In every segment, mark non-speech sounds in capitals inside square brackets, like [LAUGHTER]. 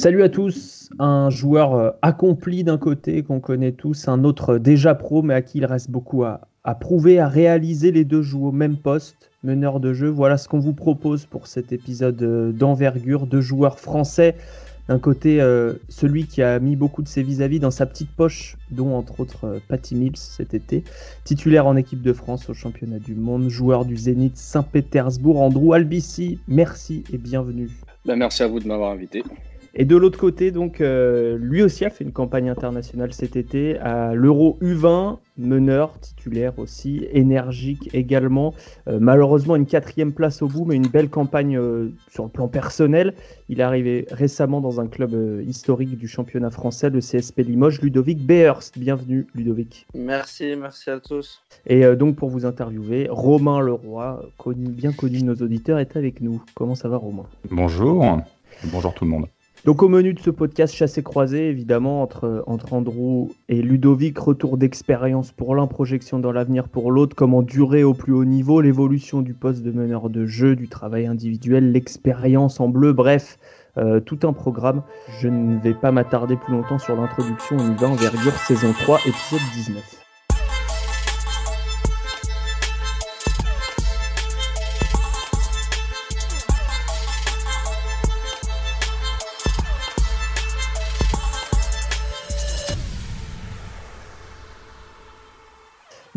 Salut à tous, un joueur euh, accompli d'un côté qu'on connaît tous, un autre déjà pro mais à qui il reste beaucoup à, prouver, à réaliser. Les deux jouent au même poste, meneur de jeu. Voilà ce qu'on vous propose pour cet épisode euh, d'envergure. Deux joueurs français. D'un côté, euh, celui qui a mis beaucoup de ses vis-à-vis dans sa petite poche, dont entre autres Patty Mills cet été, titulaire en équipe de France au championnat du monde, joueur du Zénith Saint-Pétersbourg, Andrew Albici. Merci et bienvenue. Ben, merci à vous de m'avoir invité. Et de l'autre côté, donc, euh, lui aussi a fait une campagne internationale cet été à l'Euro U20, meneur, titulaire aussi, énergique également. Euh, malheureusement, une quatrième place au bout, mais une belle campagne euh, sur le plan personnel. Il est arrivé récemment dans un club historique du championnat français, le CSP Limoges, Ludovic Beerst. Bienvenue, Ludovic. Merci, merci à tous. Et donc, pour vous interviewer, Romain Leroy, connu, bien connu de nos auditeurs, est avec nous. Comment ça va, Romain? Bonjour. Bonjour tout le monde. Donc au menu de ce podcast chassé-croisé, évidemment, entre, entre Andrew et Ludovic, retour d'expérience pour l'un, projection dans l'avenir pour l'autre, comment durer au plus haut niveau, l'évolution du poste de meneur de jeu, du travail individuel, l'expérience en bleu, bref, euh, tout un programme. Je ne vais pas m'attarder plus longtemps sur l'introduction, on y va, envergure saison 3, épisode 19.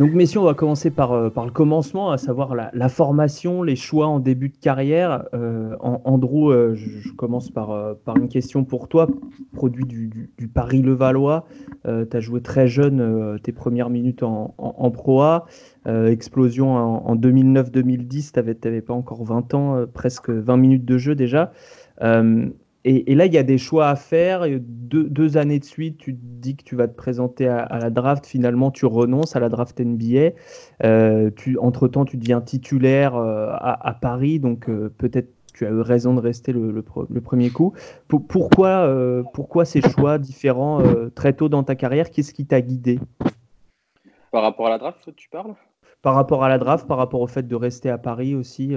Donc, messieurs, on va commencer par, euh, par le commencement, à savoir la, formation, les choix en début de carrière. Euh, Andrew, euh, je, commence par, par une question pour toi, produit du, du, Paris-Levallois. tu as joué très jeune tes premières minutes en, en, Pro A. explosion en, en 2009-2010, tu n'avais pas encore 20 ans, presque 20 minutes de jeu déjà. Et, là, il y a des choix à faire. Deux, années de suite, tu te dis que tu vas te présenter à, la draft. Finalement, tu renonces à la draft NBA. Euh, entre-temps, tu deviens titulaire euh, à, Paris. Donc, euh, peut-être tu as eu raison de rester le, premier coup. pourquoi ces choix différents très tôt dans ta carrière? Qu'est-ce qui t'a guidé? Par rapport à la draft, tu parles? Par rapport à la draft, par rapport au fait de rester à Paris aussi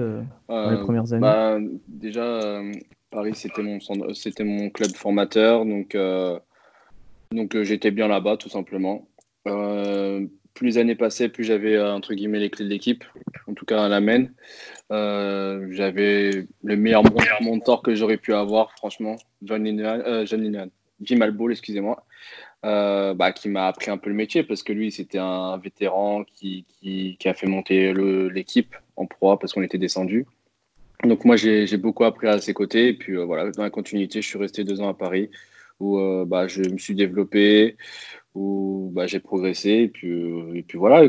dans les premières années bah, Déjà, Paris, c'était mon, c'était mon club formateur, donc, euh, donc euh, j'étais bien là-bas, tout simplement. Euh, plus les années passaient, plus j'avais entre guillemets les clés de l'équipe, en tout cas à la main. j'avais le meilleur mentor que j'aurais pu avoir, franchement, John Linehan, Jim Albol, excusez-moi, bah, qui m'a appris un peu le métier parce que lui, c'était un vétéran qui, qui, a fait monter l'équipe en proie parce qu'on était descendu. Donc moi, j'ai beaucoup appris à ses côtés. Et puis euh, voilà, dans la continuité, je suis resté deux ans à Paris où euh, bah, je me suis développé, où bah, j'ai progressé. Et puis, euh, et puis voilà,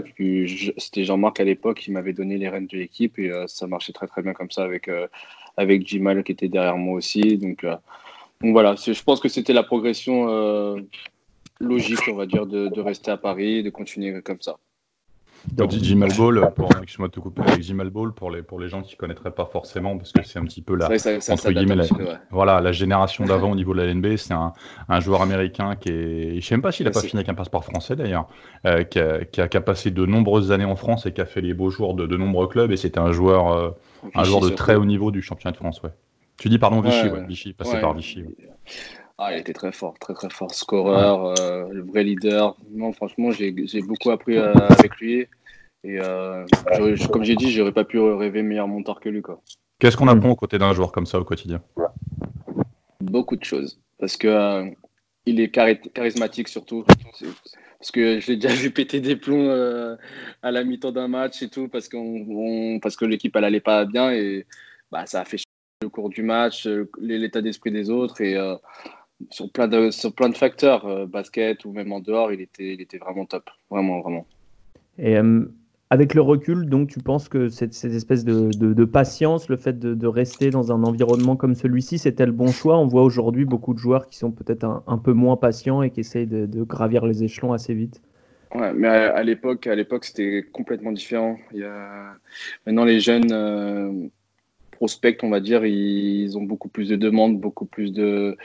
c'était Jean-Marc à l'époque qui m'avait donné les rênes de l'équipe et ça marchait très très bien comme ça avec, avec Jimal qui était derrière moi aussi. Donc, donc voilà, je pense que c'était la progression logique, on va dire, de, de rester à Paris et de continuer comme ça. Donc, Jim Ball, pour, excuse-moi de te couper, avec Jim Ball, pour les, pour les gens qui ne connaîtraient pas forcément, parce que c'est un petit peu la, entre guillemets, la, voilà, la génération d'avant au niveau de la LNB, c'est un, un, joueur américain qui est, je ne sais même pas s'il n'a pas fini avec un passeport français d'ailleurs, euh, qui, a, qui, a, passé de nombreuses années en France et qui a fait les beaux jours de, de nombreux clubs, et c'était un joueur, euh, un joueur de très haut niveau du championnat de France, ouais. Tu dis pardon Vichy, ouais, Vichy, passé par Vichy. Ah, il était très fort, très très fort, scoreur, euh, le vrai leader. Non, franchement, j'ai beaucoup appris euh, avec lui. Et euh, comme j'ai dit, j'aurais pas pu rêver meilleur monteur que lui. Qu'est-ce qu'on apprend aux côtés d'un joueur comme ça au quotidien? Beaucoup de choses. Parce que il est charismatique surtout. Parce que je l'ai déjà vu péter des plombs à la mi-temps d'un match et tout, parce, qu'on, parce que l'équipe elle allait pas bien et bah, ça a fait le cours du match, l'état d'esprit des autres. Et sur plein de, sur plein de facteurs, euh, basket ou même en dehors, il était, il était vraiment top. Vraiment, vraiment. Et euh, avec le recul, donc, tu penses que cette, cette espèce de, de, patience, le fait de, de, rester dans un environnement comme celui-ci, c'était le bon choix? On voit aujourd'hui beaucoup de joueurs qui sont peut-être un, peu moins patients et qui essayent de, gravir les échelons assez vite. Ouais, mais à, l'époque, à l'époque, c'était complètement différent. Il y a... Maintenant, les jeunes euh, prospects, on va dire, ils ont beaucoup plus de demandes, beaucoup plus de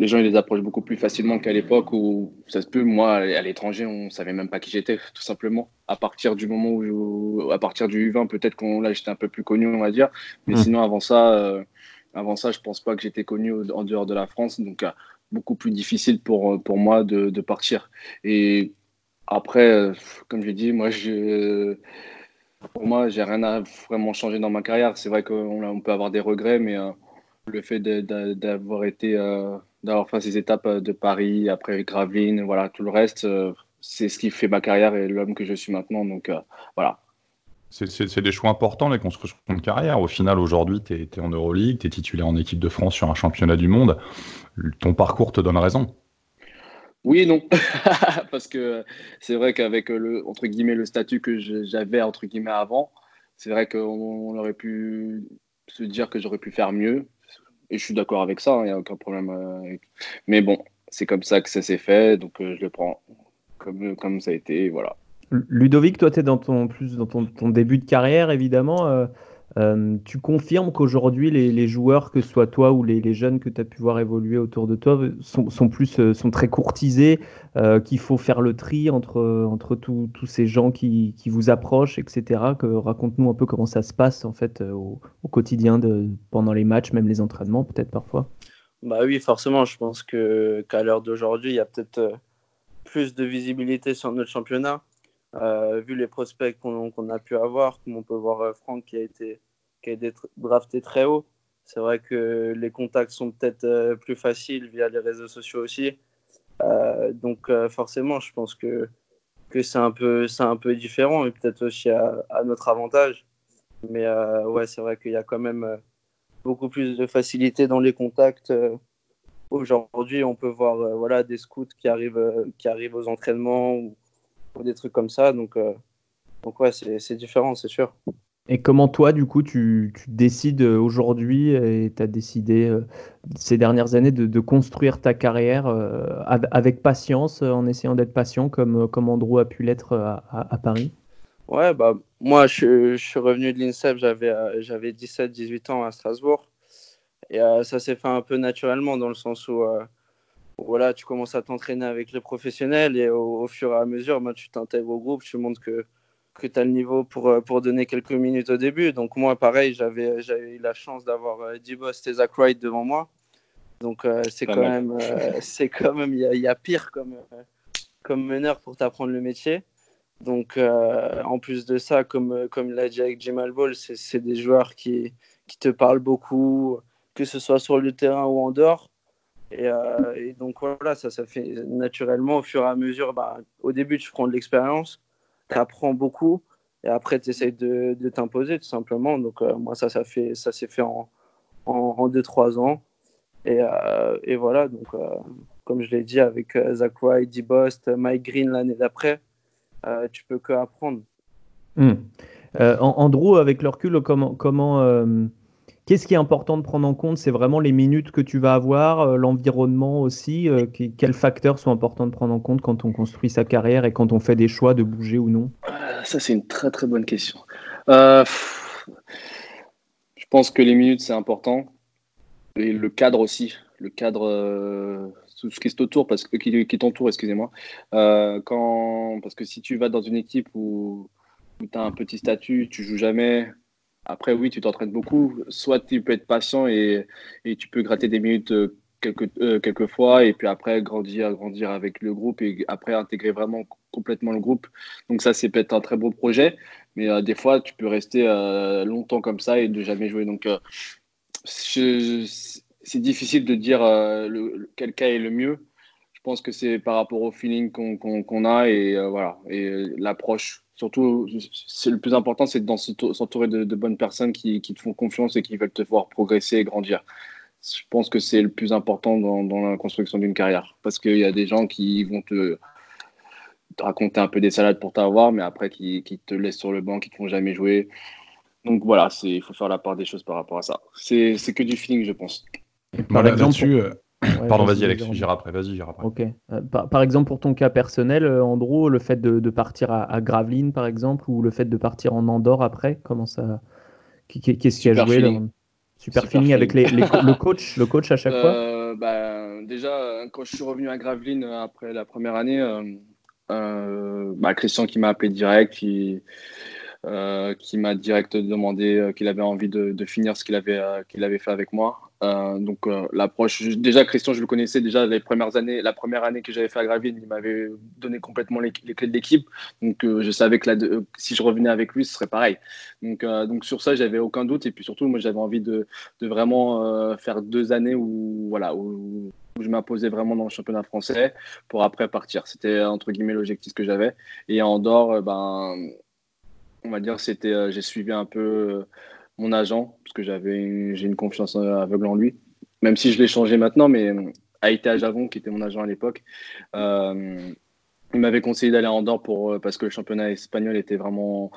les gens ils les approchent beaucoup plus facilement qu'à l'époque où ça se peut moi à l'étranger on savait même pas qui j'étais tout simplement à partir du moment où à partir du U20 peut-être qu'on là j'étais un peu plus connu on va dire mais hmm. sinon avant ça euh, Avant ça, je pense pas que j'étais connu en dehors de la France, donc beaucoup plus difficile pour, pour moi de, de partir. Et après, comme j'ai dit, moi, je, pour moi, j'ai rien à vraiment changer dans ma carrière. C'est vrai qu'on peut avoir des regrets, mais le fait d'avoir été, d'avoir fait ces étapes de Paris, après Gravelines, voilà, tout le reste, c'est ce qui fait ma carrière et l'homme que je suis maintenant. Donc voilà. C'est des choix importants, les constructions de carrière. Au final, aujourd'hui, tu es, en Euroleague, tu es titulaire en équipe de France sur un championnat du monde. Ton parcours te donne raison. Oui et non. [LAUGHS] Parce que c'est vrai qu'avec le, entre guillemets, le statut que j'avais entre guillemets avant, c'est vrai qu'on aurait pu se dire que j'aurais pu faire mieux. Et je suis d'accord avec ça, il hein, n'y a aucun problème. Euh, Mais bon, c'est comme ça que ça s'est fait, donc euh, je le prends comme, comme ça a été, voilà. Ludovic, toi, tu es dans ton, plus dans ton, début de carrière, évidemment. Euh, euh, tu confirmes qu'aujourd'hui, les, joueurs, que ce soit toi ou les, jeunes que tu as pu voir évoluer autour de toi, sont, plus, euh, sont très courtisés, qu'il faut faire le tri entre, entre tous ces gens qui, vous approchent, etc. Raconte-nous un peu comment ça se passe en fait au, quotidien, pendant les matchs, même les entraînements, peut-être parfois. Bah oui, forcément. Je pense qu'à l'heure d'aujourd'hui, il y a peut-être plus de visibilité sur notre championnat. Euh, vu les prospects qu'on a pu avoir, comme on peut voir euh, Franck qui a été, drafté très haut, c'est vrai que les contacts sont peut-être euh, plus faciles via les réseaux sociaux aussi. donc forcément, je pense que, c'est un, peu, différent et peut-être aussi à, notre avantage. Mais ouais, c'est vrai qu'il y a quand même beaucoup plus de facilité dans les contacts. Aujourd'hui, on peut voir des scouts qui arrivent, aux entraînements des trucs comme ça. Donc, euh, donc ouais, c'est différent, c'est sûr. Et comment toi, du coup, tu, tu décides aujourd'hui et tu as décidé euh, ces dernières années de, de construire ta carrière euh, avec patience, en essayant d'être patient comme, comme Andrew a pu l'être à, à, Paris? Ouais, bah, moi, je, je suis revenu de l'INSEP, j'avais 17-18 ans à Strasbourg. Et ça s'est fait un peu naturellement dans le sens où voilà, tu commences à t'entraîner avec les professionnels et au, fur et à mesure, bah, tu t'intègres au groupe, tu montres que, que tu as le niveau pour, euh, pour donner quelques minutes au début. Donc moi, pareil, j'avais eu la chance d'avoir euh, D-Boss et Zach Wright devant moi. Donc euh, c'est quand, même, [LAUGHS] c'est quand même, il y, a pire comme, comme meneur pour t'apprendre le métier. Donc en plus de ça, comme, comme l'a dit avec Jamal Ball, c'est des joueurs qui, qui te parlent beaucoup, que ce soit sur le terrain ou en dehors. Euh, et, donc voilà, ça, ça fait naturellement au fur et à mesure. Bah, au début, tu prends de l'expérience, tu apprends beaucoup, et après, tu essayes de, de t'imposer tout simplement. Donc euh, moi, ça, ça fait, ça s'est fait en, en, 2-3 ans. Et, euh, et, voilà, donc comme je l'ai dit avec Zach White, D-Bost, Mike Green l'année d'après, tu peux que apprendre. Hmm. Andrew, avec le recul, comment, comment Qu'est-ce qui est important de prendre en compte? C'est vraiment les minutes que tu vas avoir, euh, l'environnement aussi. Euh, quels facteurs sont importants de prendre en compte quand on construit sa carrière et quand on fait des choix de bouger ou non? Ça, c'est une très très bonne question. Euh, je pense que les minutes, c'est important. Et le cadre aussi. Le cadre, tout ce qui est autour, parce que, qui, qui t'entoure, excusez-moi. quand, parce que si tu vas dans une équipe où, où tu as un petit statut, tu joues jamais, après, oui, tu t'entraînes beaucoup. Soit tu peux être patient et, tu peux gratter des minutes euh, quelques, euh, quelques fois et puis après grandir, grandir avec le groupe et après intégrer vraiment complètement le groupe. Donc ça, c'est peut-être un très beau projet. Mais euh, des fois, tu peux rester longtemps comme ça et ne jamais jouer. Donc c'est difficile de dire quel cas est le mieux. Je pense que c'est par rapport au feeling qu'on a et voilà et l'approche surtout, c'est le plus important, c'est de s'entourer de, bonnes personnes qui, te font confiance et qui veulent te voir progresser et grandir. Je pense que c'est le plus important dans, la construction d'une carrière. Parce qu'il y a des gens qui vont te, raconter un peu des salades pour t'avoir, mais après qui, te laissent sur le banc, qui te font jamais jouer. Donc voilà, il faut faire la part des choses par rapport à ça. C'est que du feeling, je pense. Par exemple, euh, Pardon, vas-y Alex, j'irai après, vas-y, après. Ok. Euh, par, exemple, pour ton cas personnel, euh, Andrew, le fait de, partir à, Gravelines, par exemple, ou le fait de partir en Andorre après, comment ça... Qu'est-ce qui a joué Super, feeling, avec les, le coach, le coach à chaque fois? Euh, bah, Déjà, quand je suis revenu à Gravelines après la première année, bah, Christian qui m'a appelé direct, qui, qui m'a direct demandé qu'il avait envie de, finir ce qu'il avait, qu'il avait fait avec moi. Euh, donc euh, l'approche, déjà Christian, je le connaissais déjà les premières années, la première année que j'avais fait à Gravine, il m'avait donné complètement les, clés de l'équipe, donc euh, je savais que si je revenais avec lui, ce serait pareil. Donc, donc sur ça, j'avais aucun doute et puis surtout, moi j'avais envie de, de vraiment faire deux années où voilà où, je m'imposais vraiment dans le championnat français pour après partir. C'était entre guillemets l'objectif que j'avais. Et en dehors, ben on va dire c'était j'ai suivi un peu mon agent, parce que j'avais j'ai une confiance aveugle en lui, même si je l'ai changé maintenant, mais Haïté Javon, qui était mon agent à l'époque, euh, il m'avait conseillé d'aller en Andorre pour, parce que le championnat espagnol était vraiment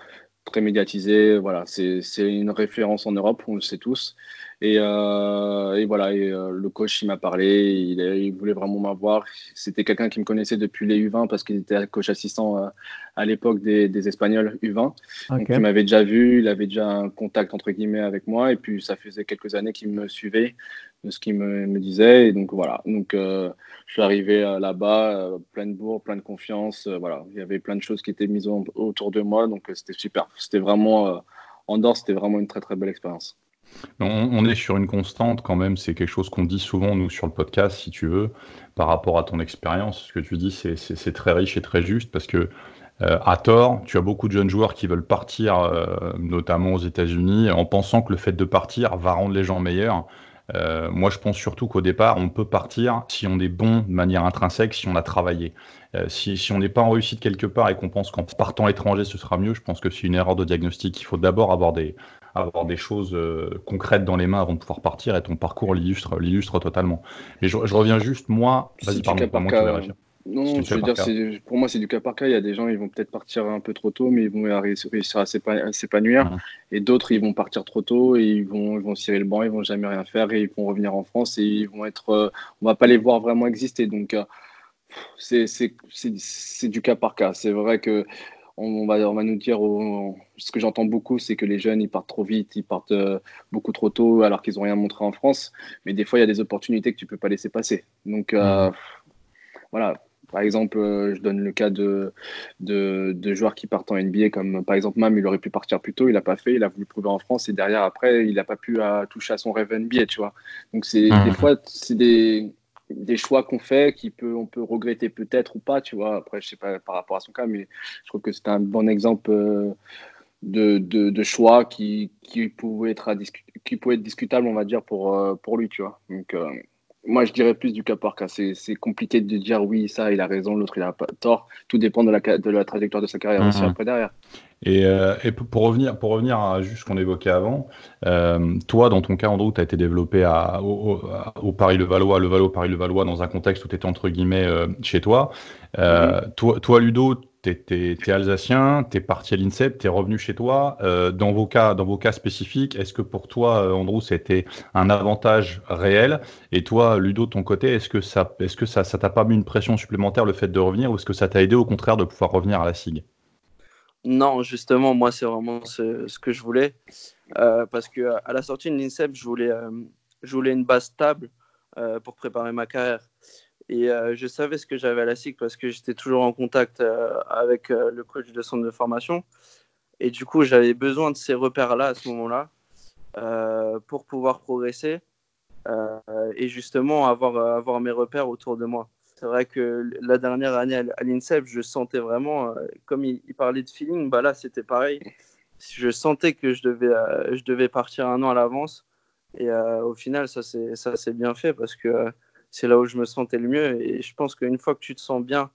très médiatisé. Voilà, c'est une référence en Europe, on le sait tous. Et, euh, et voilà, et, euh, le coach, il m'a parlé, il, il, voulait vraiment m'avoir. C'était quelqu'un qui me connaissait depuis les U20 parce qu'il était coach assistant euh, à l'époque des, des, Espagnols U20. Donc, il m'avait déjà vu, il avait déjà un contact entre guillemets avec moi. Et puis, ça faisait quelques années qu'il me suivait de ce qu'il me, me, disait. Et donc, voilà. Donc, je suis arrivé là-bas, plein de bourre, plein de confiance. voilà, il y avait plein de choses qui étaient mises autour de moi. Donc, c'était super. C'était vraiment, en dehors, c'était vraiment une très, très belle expérience. On, est sur une constante quand même, c'est quelque chose qu'on dit souvent, nous, sur le podcast, si tu veux, par rapport à ton expérience. Ce que tu dis, c'est très riche et très juste parce que, euh, à tort, tu as beaucoup de jeunes joueurs qui veulent partir, euh, notamment aux États-Unis, en pensant que le fait de partir va rendre les gens meilleurs. Euh, moi, je pense surtout qu'au départ, on peut partir si on est bon de manière intrinsèque, si on a travaillé. si, on n'est pas en réussite quelque part et qu'on pense qu'en partant à l'étranger, ce sera mieux, je pense que c'est une erreur de diagnostic. Il faut d'abord avoir des, avoir des choses euh, concrètes dans les mains avant de pouvoir partir et ton parcours l'illustre, l'illustre totalement. Mais je, reviens juste, moi, vas-y, pardon, pas moi qui vais Non, je veux dire, pour moi, c'est du cas par cas. Il y a des gens, ils vont peut-être partir un peu trop tôt, mais ils vont réussir à s'épanouir. Mmh. Et d'autres, ils vont partir trop tôt et ils vont, ils vont cirer le banc, ils vont jamais rien faire et ils vont revenir en France et ils vont être, euh, on va pas les voir vraiment exister. Donc, euh, c'est, c'est du cas par cas. C'est vrai que on va, on va nous dire, ce que j'entends beaucoup, c'est que les jeunes, ils partent trop vite, ils partent euh, beaucoup trop tôt alors qu'ils n'ont rien montré en France. Mais des fois, il y a des opportunités que tu ne peux pas laisser passer. Donc, euh, voilà. Par exemple, euh, je donne le cas de, de, joueurs qui partent en NBA, comme par exemple Mam, il aurait pu partir plus tôt, il n'a pas fait, il a voulu prouver en France et derrière, après, il n'a pas pu toucher à son rêve NBA, tu vois. Donc, c'est mmh. des fois, c'est des des choix qu'on fait qui peut on peut regretter peut-être ou pas tu vois après je sais pas par rapport à son cas mais je trouve que c'est un bon exemple euh, de, de, choix qui, qui pouvait être qui pouvait être discutable on va dire pour euh, pour lui tu vois donc euh, moi, je dirais plus du cas par cas. C'est compliqué de dire oui, ça, il a raison, l'autre, il a pas tort. Tout dépend de la, de la trajectoire de sa carrière aussi mhm. après derrière. Et, euh, et, pour revenir, pour revenir à juste ce qu'on évoquait avant, euh, toi, dans ton cas, Andrew, tu as été développé à, au, au Paris-le-Valois, le Valo-Paris-le-Valois, dans un contexte où tu étais entre guillemets euh, chez toi. Toi. Toi, Ludo, tu es, alsacien, tu es parti à l'INSEP, tu es revenu chez toi. Euh, dans, vos cas, dans vos cas spécifiques, est-ce que pour toi, Andrew, c'était un avantage réel? Et toi, Ludo, de ton côté, est-ce que ça est-ce que ça, ça t'a pas mis une pression supplémentaire le fait de revenir ou est-ce que ça t'a aidé au contraire de pouvoir revenir à la SIG? Non, justement, moi, c'est vraiment ce, que je voulais. Euh, parce que à la sortie de l'INSEP, je voulais, je voulais une base stable pour préparer ma carrière. Et euh, je savais ce que j'avais à la SIC parce que j'étais toujours en contact euh, avec euh, le coach de centre de formation. Et du coup, j'avais besoin de ces repères-là à ce moment-là pour pouvoir progresser et justement avoir, avoir mes repères autour de moi. C'est vrai que la dernière année à l'INSEP, je sentais vraiment, comme il, parlait de feeling, bah là c'était pareil. Je sentais que je devais, je devais partir un an à l'avance. Et au final, ça s'est bien fait parce que c'est là où je me sentais le mieux. Et je pense qu'une fois que tu te sens bien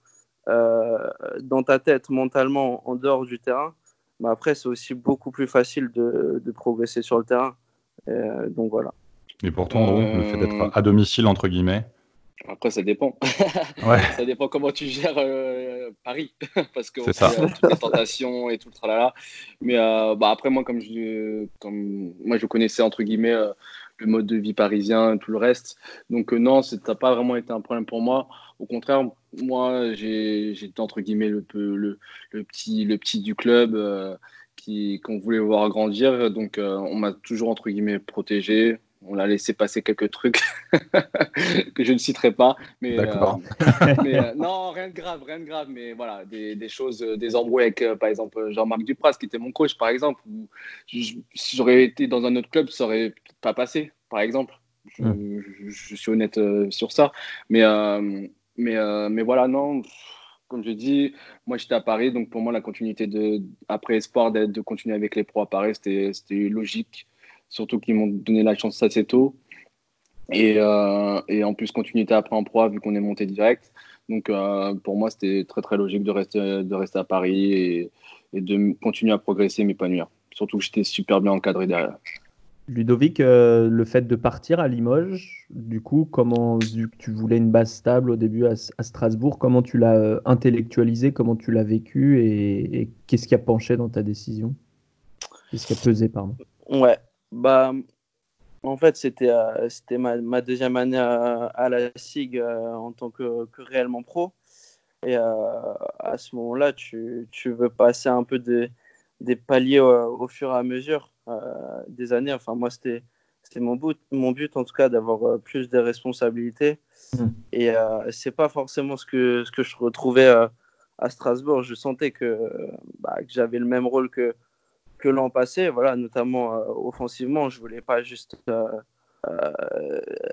euh, dans ta tête, mentalement, en dehors du terrain, bah après, c'est aussi beaucoup plus facile de, progresser sur le terrain. Euh, donc voilà. Et pourtant, le fait d'être euh, à domicile, entre guillemets, après, ça dépend. [LAUGHS] ça dépend comment tu gères Paris. [LAUGHS] Parce que ça. toutes les tentations et tout le tralala. Mais bah, après, moi, comme je, comme moi, je connaissais entre guillemets le mode de vie parisien, tout le reste. Donc euh, non, ça n'a pas vraiment été un problème pour moi. Au contraire, moi, j'étais entre guillemets le, le, le, petit, le petit du club euh, qui qu'on voulait voir grandir. Donc euh, on m'a toujours entre guillemets protégé. On l'a laissé passer quelques trucs [LAUGHS] que je ne citerai pas. Mais, [LAUGHS] mais non, rien de grave, rien de grave. Mais voilà, des, des choses, des embrouilles avec, par exemple, Jean-Marc Dupras, qui était mon coach, par exemple. si j'aurais été dans un autre club, ça aurait pas passé, par exemple. Je, hmm. suis honnête sur ça. Mais, mais, mais voilà, non comme je dis, moi j'étais à Paris, donc pour moi la continuité de après espoir de, de continuer avec les pros à Paris, c'était logique, surtout qu'ils m'ont donné la chance assez tôt. Et, euh, et, en plus continuité après en pro vu qu'on est monté direct. Donc euh, pour moi c'était très très logique de rester, de rester à Paris et, et de continuer à progresser, m'épanouir. Surtout que j'étais super bien encadré derrière. Ludovic, euh, le fait de partir à Limoges, du coup, comment, vu que tu voulais une base stable au début à, Strasbourg, comment tu l'as euh, intellectualisé, comment tu l'as vécu et, qu'est-ce qui a penché dans ta décision? Qu'est-ce qui a pesé, pardon? Ouais, bah, en fait, c'était euh, c'était ma, deuxième année à, la SIG en tant que, réellement pro. Et à ce moment-là, tu, tu, veux passer un peu des, des paliers au fur et à mesure. Euh, des années. Enfin, moi, c'était mon but, mon but en tout cas d'avoir euh, plus de responsabilités. Mm. Et euh, c'est pas forcément ce que, ce que je retrouvais à Strasbourg. Je sentais que, bah, que j'avais le même rôle que, que l'an passé, voilà, notamment offensivement. Je voulais pas juste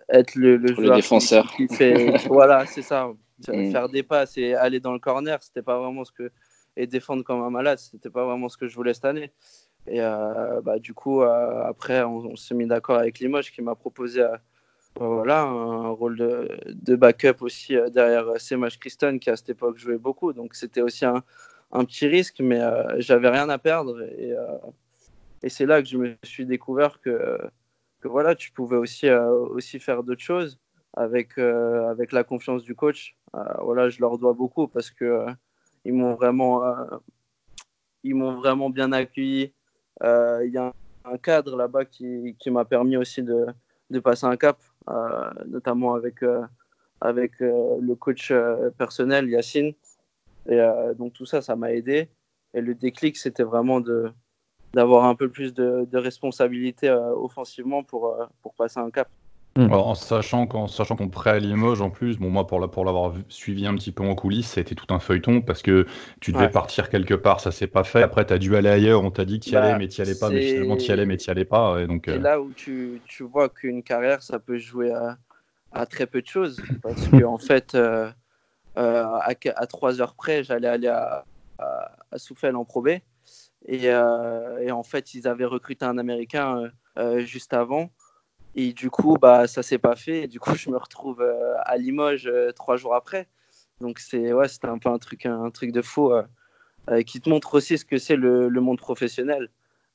être le, le joueur défenseur. Qui, fait, [LAUGHS] voilà, c'est ça. Mm. Faire des passes et aller dans le corner, c'était pas vraiment ce que et défendre comme un malade, c'était pas vraiment ce que je voulais cette année. Et euh, bah, du coup, euh, après, on, s'est mis d'accord avec Limoges qui m'a proposé euh, voilà, un rôle de, de backup aussi derrière Semaj Christon qui à cette époque jouait beaucoup. Donc c'était aussi un, un, petit risque, mais j'avais rien à perdre. Et, et c'est là que je me suis découvert que, voilà, tu pouvais aussi, aussi faire d'autres choses avec, avec la confiance du coach. voilà, je leur dois beaucoup parce que ils m'ont vraiment, ils m'ont vraiment bien accueilli. Euh, il y a un cadre là-bas qui, qui m'a permis aussi de, de, passer un cap, euh, notamment avec, euh, avec le coach personnel Yacine. Et donc tout ça, ça m'a aidé. Et le déclic, c'était vraiment de, d'avoir un peu plus de, de responsabilité offensivement pour, pour passer un cap. Mm. en sachant qu'en sachant qu'on prêt à Limoges en plus, bon moi pour la, pour l'avoir suivi un petit peu en coulisses, ça a été tout un feuilleton parce que tu devais partir quelque part, ça s'est pas fait. Après tu as dû aller ailleurs, on t'a dit que tu y allais bah, mais tu allais pas, mais finalement tu y allais mais tu allais pas. Et donc euh, là où tu, tu vois qu'une carrière ça peut jouer à, à, très peu de choses parce que en fait euh, euh, à, à 3 heures près, j'allais aller à, Souffel en Pro et, et en fait ils avaient recruté un Américain juste avant. Et du coup, bah, ça s'est pas fait. Et du coup, [LAUGHS] je me retrouve euh, à Limoges euh, trois jours après. Donc, c'est ouais, c'était un peu un truc, un, truc de fou euh, qui te montre aussi ce que c'est le, monde professionnel,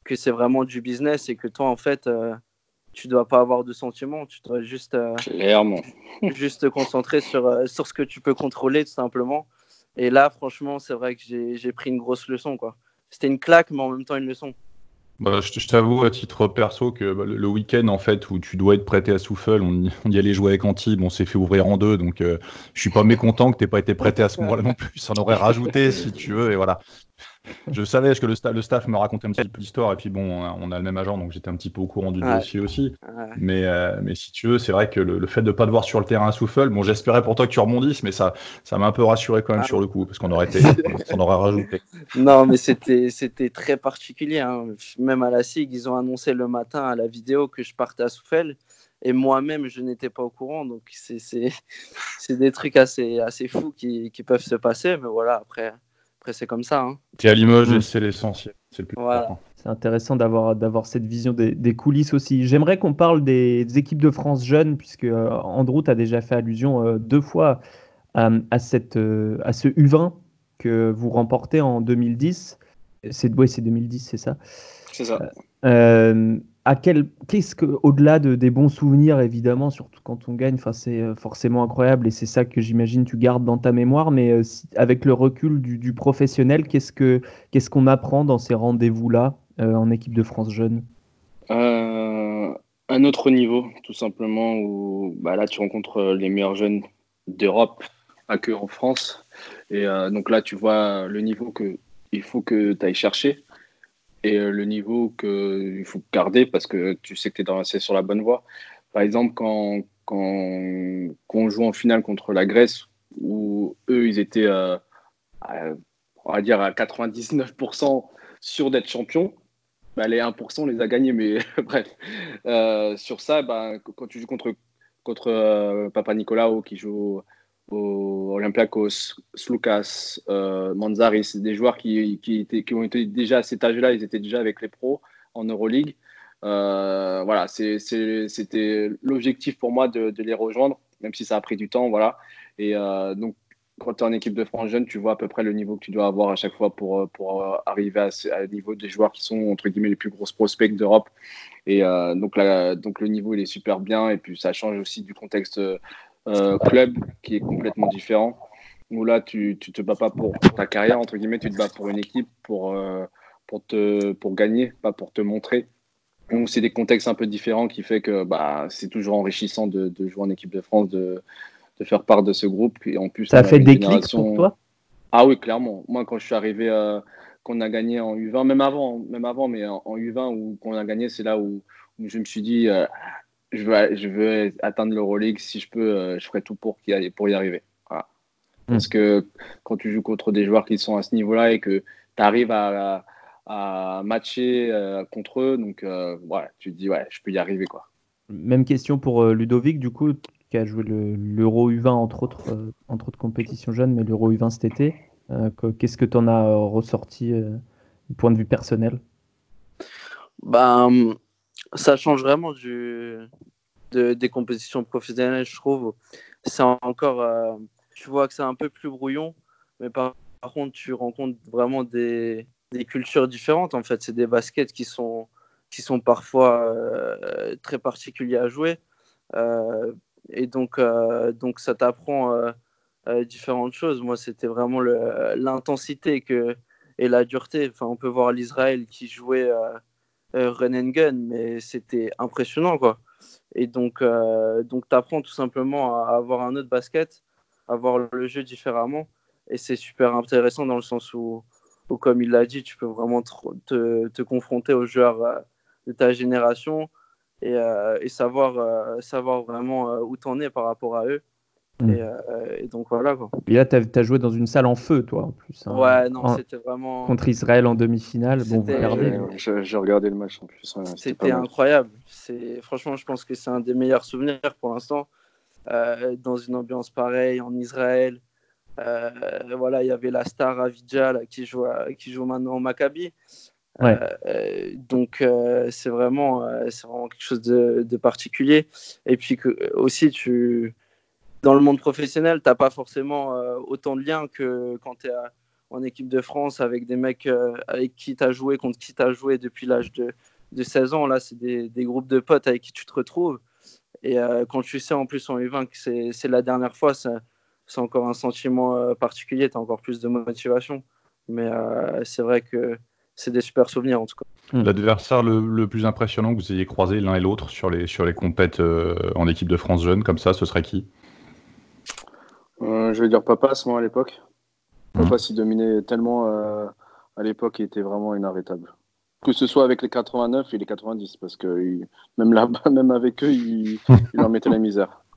que c'est vraiment du business et que toi, en fait, tu dois pas avoir de sentiments. Tu dois juste, Clairement. [LAUGHS] juste te concentrer sur, sur ce que tu peux contrôler, tout simplement. Et là, franchement, c'est vrai que j'ai pris une grosse leçon. quoi. C'était une claque, mais en même temps une leçon. Bah, je, t'avoue à titre perso que bah, le, week-end en fait où tu dois être prêté à Souffle, [LAUGHS] on, y allait jouer avec Antibes, on s'est fait ouvrir en deux, donc euh, je suis pas mécontent que t'aies pas été prêté à ce moment-là non plus. Ça en aurait rajouté si tu veux et voilà je savais que le, le, staff me racontait un petit peu l'histoire et puis bon, on a, le même agent donc j'étais un petit peu au courant du dossier aussi. Mais, euh, mais si tu veux, c'est vrai que le, fait de pas te voir sur le terrain à Souffle, bon, j'espérais pour toi que tu rebondisses, mais ça, ça m'a un peu rassuré quand même ah. sur le coup parce qu'on aurait été, [LAUGHS] on aurait rajouté. Non, mais c'était, très particulier. Hein. Même à la SIG, ils ont annoncé le matin à la vidéo que je partais à Souffle et moi-même je n'étais pas au courant donc [LAUGHS] c'est des trucs assez, assez fous qui, qui peuvent se passer mais voilà après après, c'est comme ça. Hein. Tu es à Limoges et c'est l'essentiel. C'est le plus important. C'est intéressant d'avoir, d'avoir cette vision des, coulisses aussi. J'aimerais qu'on parle des, équipes de France jeunes, puisque euh, Andrew a déjà fait allusion euh, deux fois à, cette, euh, à ce U20 que vous remportez en 2010. C'est, ouais, c'est 2010, c'est ça? C'est ça à quel, qu'est-ce que, au-delà de, des bons souvenirs, évidemment, surtout quand on gagne, c'est euh, forcément incroyable et c'est ça que j'imagine tu gardes dans ta mémoire. Mais euh, avec le recul du, professionnel, qu'est-ce que, qu'est-ce qu'on apprend dans ces rendez-vous-là euh, en équipe de France jeune? Un autre niveau, tout simplement, où bah, là tu rencontres les meilleurs jeunes d'Europe, pas que en France. Et donc là, tu vois le niveau que il faut que tu ailles chercher et euh, le niveau qu'il faut garder parce que tu sais que tu es sur la bonne voie. Par exemple, quand, quand, on joue en finale contre la Grèce, où eux, ils étaient, euh, à, on va dire, à 99% sûrs d'être champions, bah, les 1%, on les a gagnés, mais [LAUGHS] bref. sur ça, bah, quand tu joues contre, contre Papa Nicolaou qui joue Olympiakos, Slukas, euh, Manzari, c'est des joueurs qui, ont été déjà à cet âge-là, ils étaient déjà avec les pros en Euroleague. Euh, voilà, c'était l'objectif pour moi de, les rejoindre, même si ça a pris du temps. Voilà. Et euh, donc, quand tu es en équipe de France jeune, tu vois à peu près le niveau que tu dois avoir à chaque fois pour, arriver à, à niveau des joueurs qui sont entre guillemets les plus grosses prospects d'Europe. Et donc, donc le niveau il est super bien et puis ça change aussi du contexte euh, club qui est complètement différent. Où là, tu ne te bats pas pour ta carrière, entre guillemets, tu te bats pour une équipe, pour, euh, pour, te, pour gagner, pas pour te montrer. Donc, c'est des contextes un peu différents qui fait que bah, c'est toujours enrichissant de, de, jouer en équipe de France, de, de, faire part de ce groupe. Et en plus, ça a fait des clics pour toi? Ah oui, clairement. Moi, quand je suis arrivé, euh, qu'on a gagné en U20, même avant, même avant mais en, U20, où qu'on a gagné, c'est là où, où, je me suis dit, je veux, je veux atteindre l'Euroleague. Si je peux, euh, je ferai tout pour, y, pour y arriver. Voilà. Hmm. Parce que quand tu joues contre des joueurs qui sont à ce niveau-là et que tu arrives à, à, matcher euh, contre eux, donc euh, tu te dis, ouais, je peux y arriver. Quoi. Même question pour Ludovic, du coup, qui a joué l'Euro U20 entre autres, entre autres compétitions jeunes, mais l'Euro U20 cet été. Qu'est-ce que tu en as ressorti du point de vue personnel? Ben, ça change vraiment des compétitions professionnelles, je trouve. C'est encore, euh, tu vois que c'est un peu plus brouillon, mais par, contre, tu rencontres vraiment des, cultures différentes. En fait, c'est des baskets qui sont, qui sont parfois euh, très particuliers à jouer. Euh, et donc, donc ça t'apprend différentes choses. Moi, c'était vraiment l'intensité et la dureté. Enfin, on peut voir l'Israël qui jouait euh, run and gun, mais c'était impressionnant, quoi. Et donc, euh, donc tu apprends tout simplement à avoir un autre basket, à voir le jeu différemment. Et c'est super intéressant dans le sens où, comme il l'a dit, tu peux vraiment te, te, confronter aux joueurs euh, de ta génération et, et savoir, savoir vraiment où t'en es par rapport à eux. Mm. Euh, et, donc voilà. Quoi. Et là, tu as, joué dans une salle en feu, toi, en plus. Hein. Ouais, non, c'était vraiment. Contre Israël en demi-finale. Bon, vous perdez. J'ai regardé le match en plus. c'était incroyable. Franchement, je pense que c'est un des meilleurs souvenirs pour l'instant. Euh, dans une ambiance pareille en Israël. Euh, voilà, il y avait la star Avidja qui, joue qui joue maintenant au Maccabi. Ouais. donc c'est vraiment, c'est vraiment quelque chose de, de, particulier. Et puis que, aussi, tu dans le monde professionnel, tu n'as pas forcément euh, autant de liens que quand tu es en équipe de France avec des mecs euh, avec qui tu as joué, contre qui tu as joué depuis l'âge de, de, 16 ans. Là, c'est des, des, groupes de potes avec qui tu te retrouves. Et euh, quand tu sais en plus en U20 que c'est la dernière fois, c'est encore un sentiment particulier, tu as encore plus de motivation. Mais c'est vrai que c'est des super souvenirs en tout cas. Hmm. L'adversaire le, le, plus impressionnant que vous ayez croisé l'un et l'autre sur les, sur les compètes en équipe de France jeune, comme ça, ce serait qui? Euh, je vais dire Papas, moi, à l'époque. Mmh. Papas, il dominait tellement euh, à l'époque, il était vraiment inarrêtable. Que ce soit avec les 89 et les 90, parce que même là-bas, [LAUGHS] même avec eux, il, leur mettait la misère. [LAUGHS]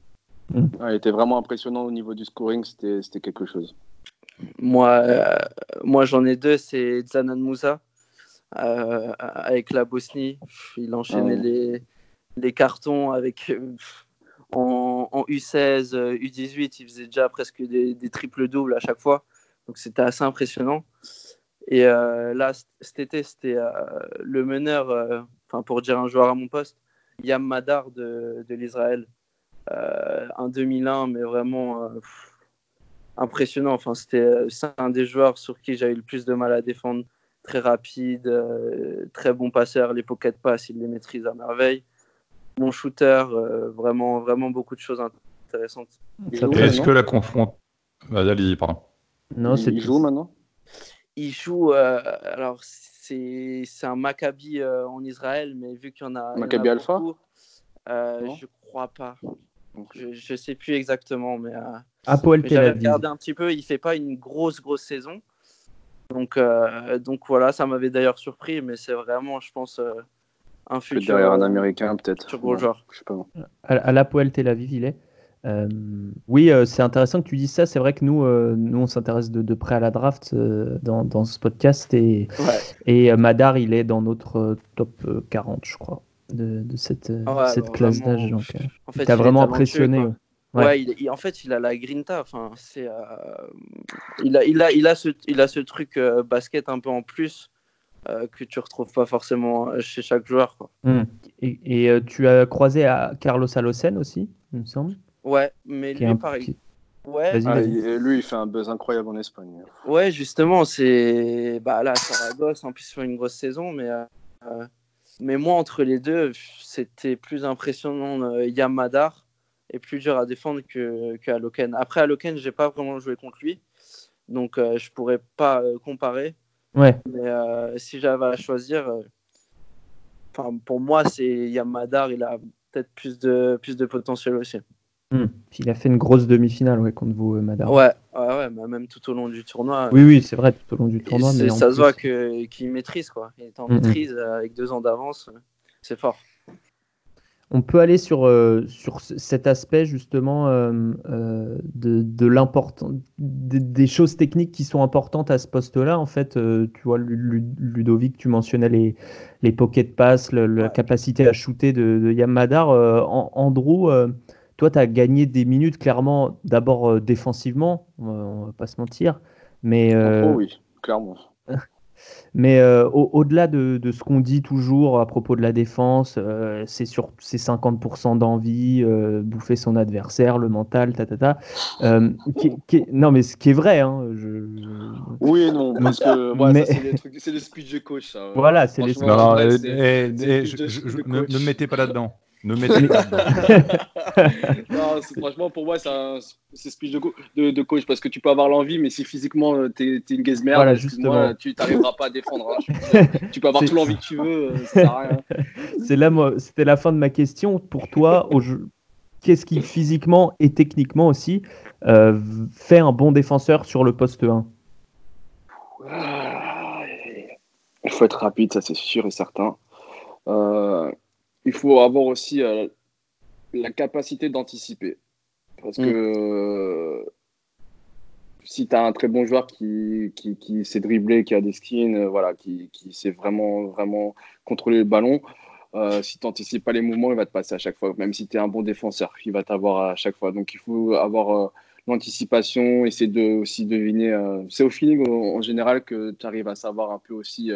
Mmh. il était vraiment impressionnant au niveau du scoring, c'était quelque chose. Moi, euh, moi j'en ai deux, c'est Zanan Moussa. avec la Bosnie, il enchaînait ah les, les, cartons avec en, U16, U18, il faisait déjà presque des, triples-doubles à chaque fois. Donc c'était assez impressionnant. Et euh, là, cet été, c'était euh, le meneur, euh, enfin pour dire un joueur à mon poste, Yam Madar de, de l'Israël. un 2001, mais vraiment impressionnant. Enfin, c'était un des joueurs sur qui eu le plus de mal à défendre. Très rapide, très bon passeur. Les pocket pass, il les maîtrise à merveille mon shooter, euh, vraiment, vraiment beaucoup de choses intéressantes. Est-ce que la confronte. Vas-y, pardon. Non, il, joue maintenant Il joue. Euh, alors, c'est un Maccabi euh, en Israël, mais vu qu'il y en a. Maccabi Alpha Je crois pas. Je, ne sais plus exactement, mais. Apoel Tel Aviv. regardé un petit peu, il fait pas une grosse, grosse saison. Donc, donc voilà, ça m'avait d'ailleurs surpris, mais c'est vraiment, je pense, un futur. Derrière un américain, peut-être. Sur gros joueur. Je sais pas. À, la Poel Tel Aviv, il est. Euh, oui, euh, c'est intéressant que tu dises ça. C'est vrai que nous, euh, nous on s'intéresse de, près à la draft dans, dans, ce podcast et, et Madar, il est dans notre top 40, je crois, de, de cette, ah cette classe d'âge. Donc, en fait, t'as vraiment impressionné. Ouais, il, en fait, il a la grinta. Enfin, c'est, il a, il a, il a ce, il a ce truc basket un peu en plus que tu retrouves pas forcément chez chaque joueur. Quoi. Hmm. Et, et tu as croisé à Carlos Alocen aussi, il me semble. Ouais, mais lui, pareil. Ouais. Ah, lui, il fait un buzz incroyable en Espagne. Ouais, justement, c'est. Bah là, Saragosse, en plus, fait une grosse saison, mais. Euh, mais moi, entre les deux, c'était plus impressionnant euh, Yamadar et plus dur à défendre que, que Aloken. Après, Aloken, j'ai pas vraiment joué contre lui, donc euh, je pourrais pas comparer. Ouais. Mais si j'avais à choisir, enfin pour moi, c'est Yamadar, il a peut-être plus de, plus de potentiel aussi. Hmm. Il a fait une grosse demi-finale ouais, contre vous, euh, Madar. Ouais, ouais, bah, même tout au long du tournoi. Oui, oui, c'est vrai, tout au long du tournoi. Mais ça se voit qu'il maîtrise, quoi. Il est en hmm, hmm. maîtrise euh, avec deux ans d'avance. C'est fort. On peut aller sur, euh, sur cet aspect justement de, de l'important, des, choses techniques qui sont importantes à ce poste-là. En fait, tu vois, Ludovic, tu mentionnais les, les pocket pass, la capacité à shooter de, de Yamadar. Andrew, toi, tu as gagné des minutes, clairement, d'abord euh, défensivement, on va pas se mentir. Mais, euh, oui, clairement. Mais euh, au-delà de, ce qu'on dit toujours à propos de la défense, c'est sur ces 50% d'envie, bouffer son adversaire, le mental, ta, ta, ta non, mais ce qui est vrai. Hein, Oui et non, parce que c'est le speech de coach. Ça. Voilà, c'est les. Non, ne mettez pas là-dedans. Ne mettez pas [LAUGHS] non, franchement, pour moi, c'est speech de, de, de, coach parce que tu peux avoir l'envie, mais si physiquement euh, tu es, une gazmère, voilà, justement. tu n'arriveras pas à défendre. Hein. [LAUGHS] tu peux avoir toute l'envie que tu veux, euh, ça rien. C'était la fin de ma question. Pour toi, qu'est-ce qui physiquement et techniquement aussi euh, fait un bon défenseur sur le poste 1 Il faut être rapide, ça c'est sûr et certain. Euh, il faut avoir aussi euh, la capacité d'anticiper. Parce mm. que euh, si tu as un très bon joueur qui, qui, qui, sait dribbler, qui a des skins, euh, voilà, qui, qui, sait vraiment, vraiment contrôler le ballon, si tu n'anticipes pas les mouvements, il va te passer à chaque fois. Même si tu es un bon défenseur, il va t'avoir à chaque fois. Donc il faut avoir l'anticipation, essayer de aussi deviner. c'est au feeling en, général que tu arrives à savoir un peu aussi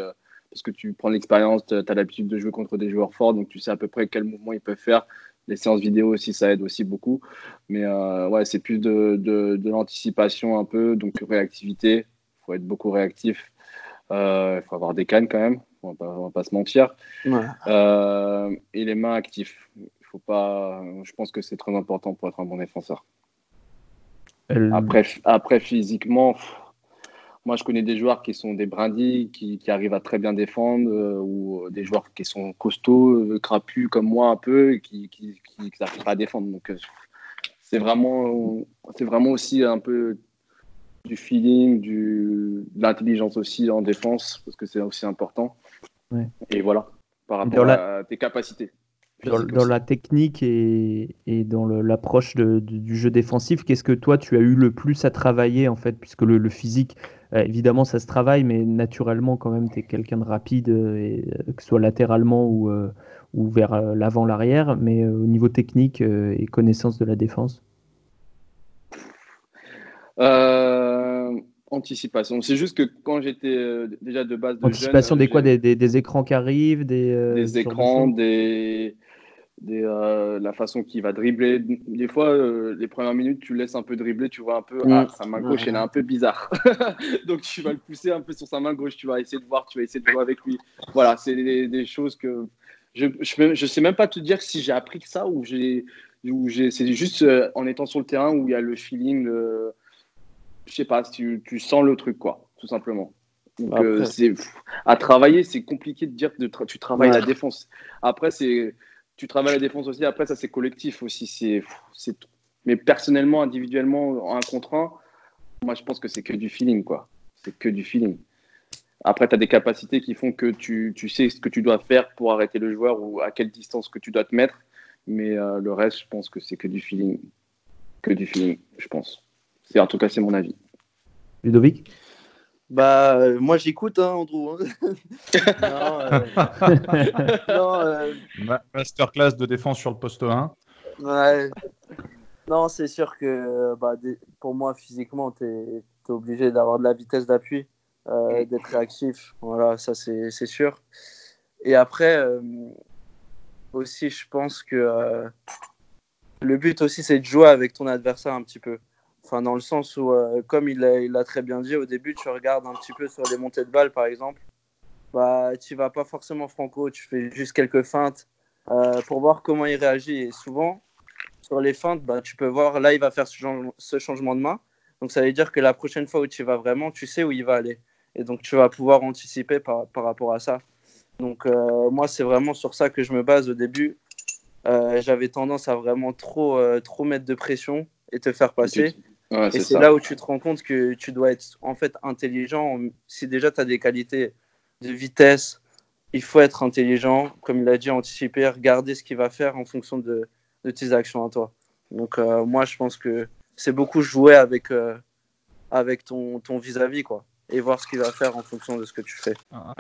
parce que tu prends l'expérience, tu as l'habitude de jouer contre des joueurs forts, donc tu sais à peu près quel mouvement ils peuvent faire. Les séances vidéo aussi, ça aide aussi beaucoup. Mais euh, ouais, c'est plus de, de, l'anticipation un peu, donc réactivité. Il faut être beaucoup réactif. Euh, il faut avoir des cannes quand même, on va va pas se mentir. Euh, et les mains actives. Il faut pas. Je pense que c'est très important pour être un bon défenseur. Après, après, physiquement, moi, je connais des joueurs qui sont des brindilles, qui, arrivent à très bien défendre, euh, ou euh, des joueurs qui sont costauds, euh, crapus comme moi un peu, et qui n'arrivent pas à défendre. Donc, c'est vraiment, c'est vraiment aussi un peu du feeling, du, de l'intelligence aussi en défense, parce que c'est aussi important. Et voilà, par rapport à tes capacités. Dans, la technique et, dans l'approche du jeu défensif, qu'est-ce que toi tu as eu le plus à travailler en fait, puisque le, physique, euh, évidemment ça se travaille, mais naturellement quand même tu es quelqu'un de rapide, euh, et, euh, que ce soit latéralement ou, ou vers l'avant, l'arrière, mais au niveau technique et connaissance de la défense? Anticipation. C'est juste que quand j'étais déjà de base de Anticipation des quoi? des, des, écrans qui arrivent Des, des écrans, des des, euh, la façon qu'il va dribbler. Des fois, euh, les premières minutes, tu laisses un peu dribbler, tu vois un peu, ah, sa main gauche, elle est un peu bizarre. [LAUGHS] Donc, tu vas le pousser un peu sur sa main gauche, tu vas essayer de voir, tu vas essayer de jouer avec lui. Voilà, c'est des, choses que je, je, sais même pas te dire si j'ai appris que ça ou j'ai, c'est juste euh, en étant sur le terrain où il y a le feeling, le, je sais pas, tu, tu sens le truc, quoi, tout simplement. Donc, c'est, à travailler, c'est compliqué de dire que tu travailles la défense. Après, c'est tu travailles la défense aussi. Après, ça, c'est collectif aussi. C'est, mais personnellement, individuellement, un contre un, moi, je pense que c'est que du feeling, quoi. C'est que du feeling. Après, tu as des capacités qui font que tu, tu, sais ce que tu dois faire pour arrêter le joueur ou à quelle distance que tu dois te mettre. Mais euh, le reste, je pense que c'est que du feeling. que du feeling, je pense. En tout cas c'est mon avis. Ludovic? Bah moi j'écoute hein, Andrew. Hein. [LAUGHS] non, euh... [LAUGHS] non Masterclass de défense sur le poste 1. Ouais. Non, c'est sûr que bah, pour moi, physiquement, tu es, obligé d'avoir de la vitesse d'appui, euh, d'être réactif. Voilà, ça, c'est sûr. Et après, euh, aussi, je pense que euh, le but aussi, c'est de jouer avec ton adversaire un petit peu. Enfin, dans le sens où, comme il l'a très bien dit au début, tu regardes un petit peu sur les montées de balles, par exemple. Bah, tu vas pas forcément franco, tu fais juste quelques feintes pour voir comment il réagit. Et souvent, sur les feintes, bah, tu peux voir, là, il va faire ce, changement de main. Donc, ça veut dire que la prochaine fois où tu vas vraiment, tu sais où il va aller. Et donc, tu vas pouvoir anticiper par, rapport à ça. Donc, euh, moi, c'est vraiment sur ça que je me base au début. Euh, j'avais tendance à vraiment euh, trop mettre de pression et te faire passer. Et c'est là où tu te rends compte que tu dois être en fait intelligent. Si déjà tu as des qualités de vitesse, il faut être intelligent. Comme il a dit, anticiper, regarder ce qu'il va faire en fonction de, de tes actions à toi. Donc euh, moi, je pense que c'est beaucoup jouer avec, euh, avec ton vis-à-vis, quoi et voir ce qu'il va faire en fonction de ce que tu fais. À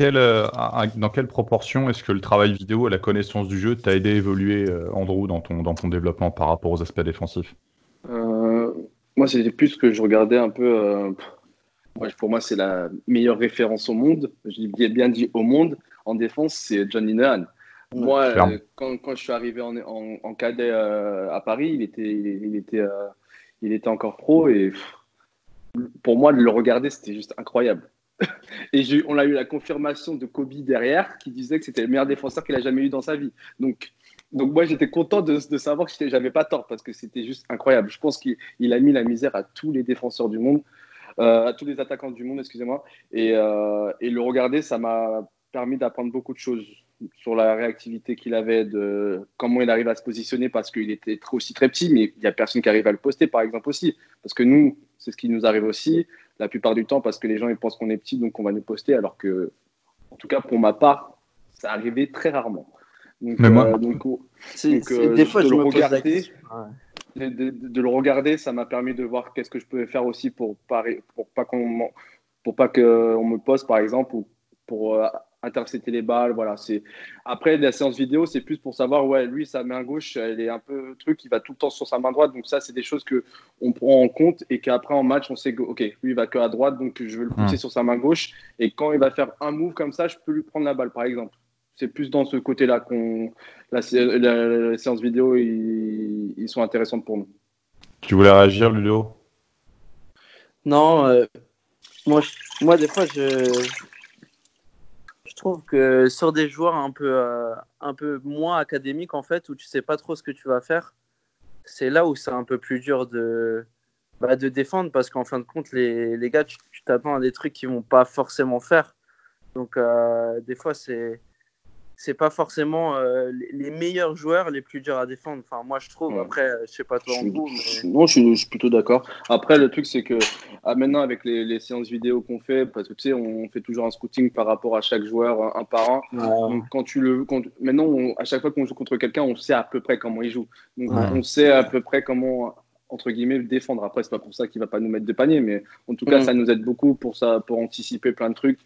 euh, dans quelle proportion est-ce que le travail vidéo et la connaissance du jeu t'a aidé à évoluer, Andrew, dans ton, dans ton développement par rapport aux aspects défensifs? Moi, c'était plus que je regardais un peu. pour moi, c'est la meilleure référence au monde. Je dis bien dit au monde. En défense, c'est John Linehan. Moi, euh, quand, quand, je suis arrivé en, en, cadet euh, à Paris, il était, il, était, euh, il était encore pro et pour moi, de le regarder, c'était juste incroyable. [LAUGHS] et on a eu la confirmation de Kobe derrière qui disait que c'était le meilleur défenseur qu'il a jamais eu dans sa vie. Donc, donc moi, j'étais content de, de, savoir que j'avais pas tort parce que c'était juste incroyable. Je pense qu'il a mis la misère à tous les défenseurs du monde, à tous les attaquants du monde, excusez-moi. Et, et le regarder, ça m'a permis d'apprendre beaucoup de choses sur la réactivité qu'il avait, de comment il arrive à se positionner parce qu'il était aussi très petit, mais il n'y a personne qui arrive à le poster, par exemple, aussi. Parce que nous, c'est ce qui nous arrive aussi, la plupart du temps, parce que les gens ils pensent qu'on est petit, donc on va nous poster, alors que, en tout cas, pour ma part, ça arrivait très rarement. Donc, mais moi, des fois, de je le regarder, de, le regarder, ça m'a permis de voir qu'est-ce que je pouvais faire aussi pour, pour pas qu'on pour pas qu'on me poste, par exemple, ou pour euh, intercepter les balles. Voilà, c'est après la séance vidéo, c'est plus pour savoir ouais, lui sa main gauche, elle est un peu truc, il va tout le temps sur sa main droite. Donc ça, c'est des choses que on prend en compte et qu'après en match, on sait que ok, lui il va que à droite, donc je vais le pousser sur sa main gauche. Et quand il va faire un move comme ça, je peux lui prendre la balle, par exemple. C'est plus dans ce côté-là qu'on la, la, séance vidéo ils, ils, sont intéressantes pour nous. Tu voulais réagir, Ludo? Non, euh, moi, moi des fois je je trouve que sur des joueurs un peu, euh, un peu moins académiques, en fait, où tu sais pas trop ce que tu vas faire, c'est là où c'est un peu plus dur de, bah, de défendre parce qu'en fin de compte, les, les gars, tu t'attends à des trucs qu'ils vont pas forcément faire. Donc, euh, des fois, c'est c'est pas forcément euh, les meilleurs joueurs les plus durs à défendre. Enfin, moi, je trouve. Après, je sais pas toi en vous. Non, je suis, plutôt d'accord. Après, le truc, c'est que ah, maintenant, avec les, séances vidéo qu'on fait, parce que tu sais, on fait toujours un scouting par rapport à chaque joueur, un par un. Donc, quand tu le, maintenant, à chaque fois qu'on joue contre quelqu'un, on sait à peu près comment il joue. Donc, on sait à peu près comment entre guillemets défendre. Après, c'est pas pour ça qu'il va pas nous mettre de panier, mais en tout cas, mm. ça nous aide beaucoup pour ça, pour anticiper plein de trucs.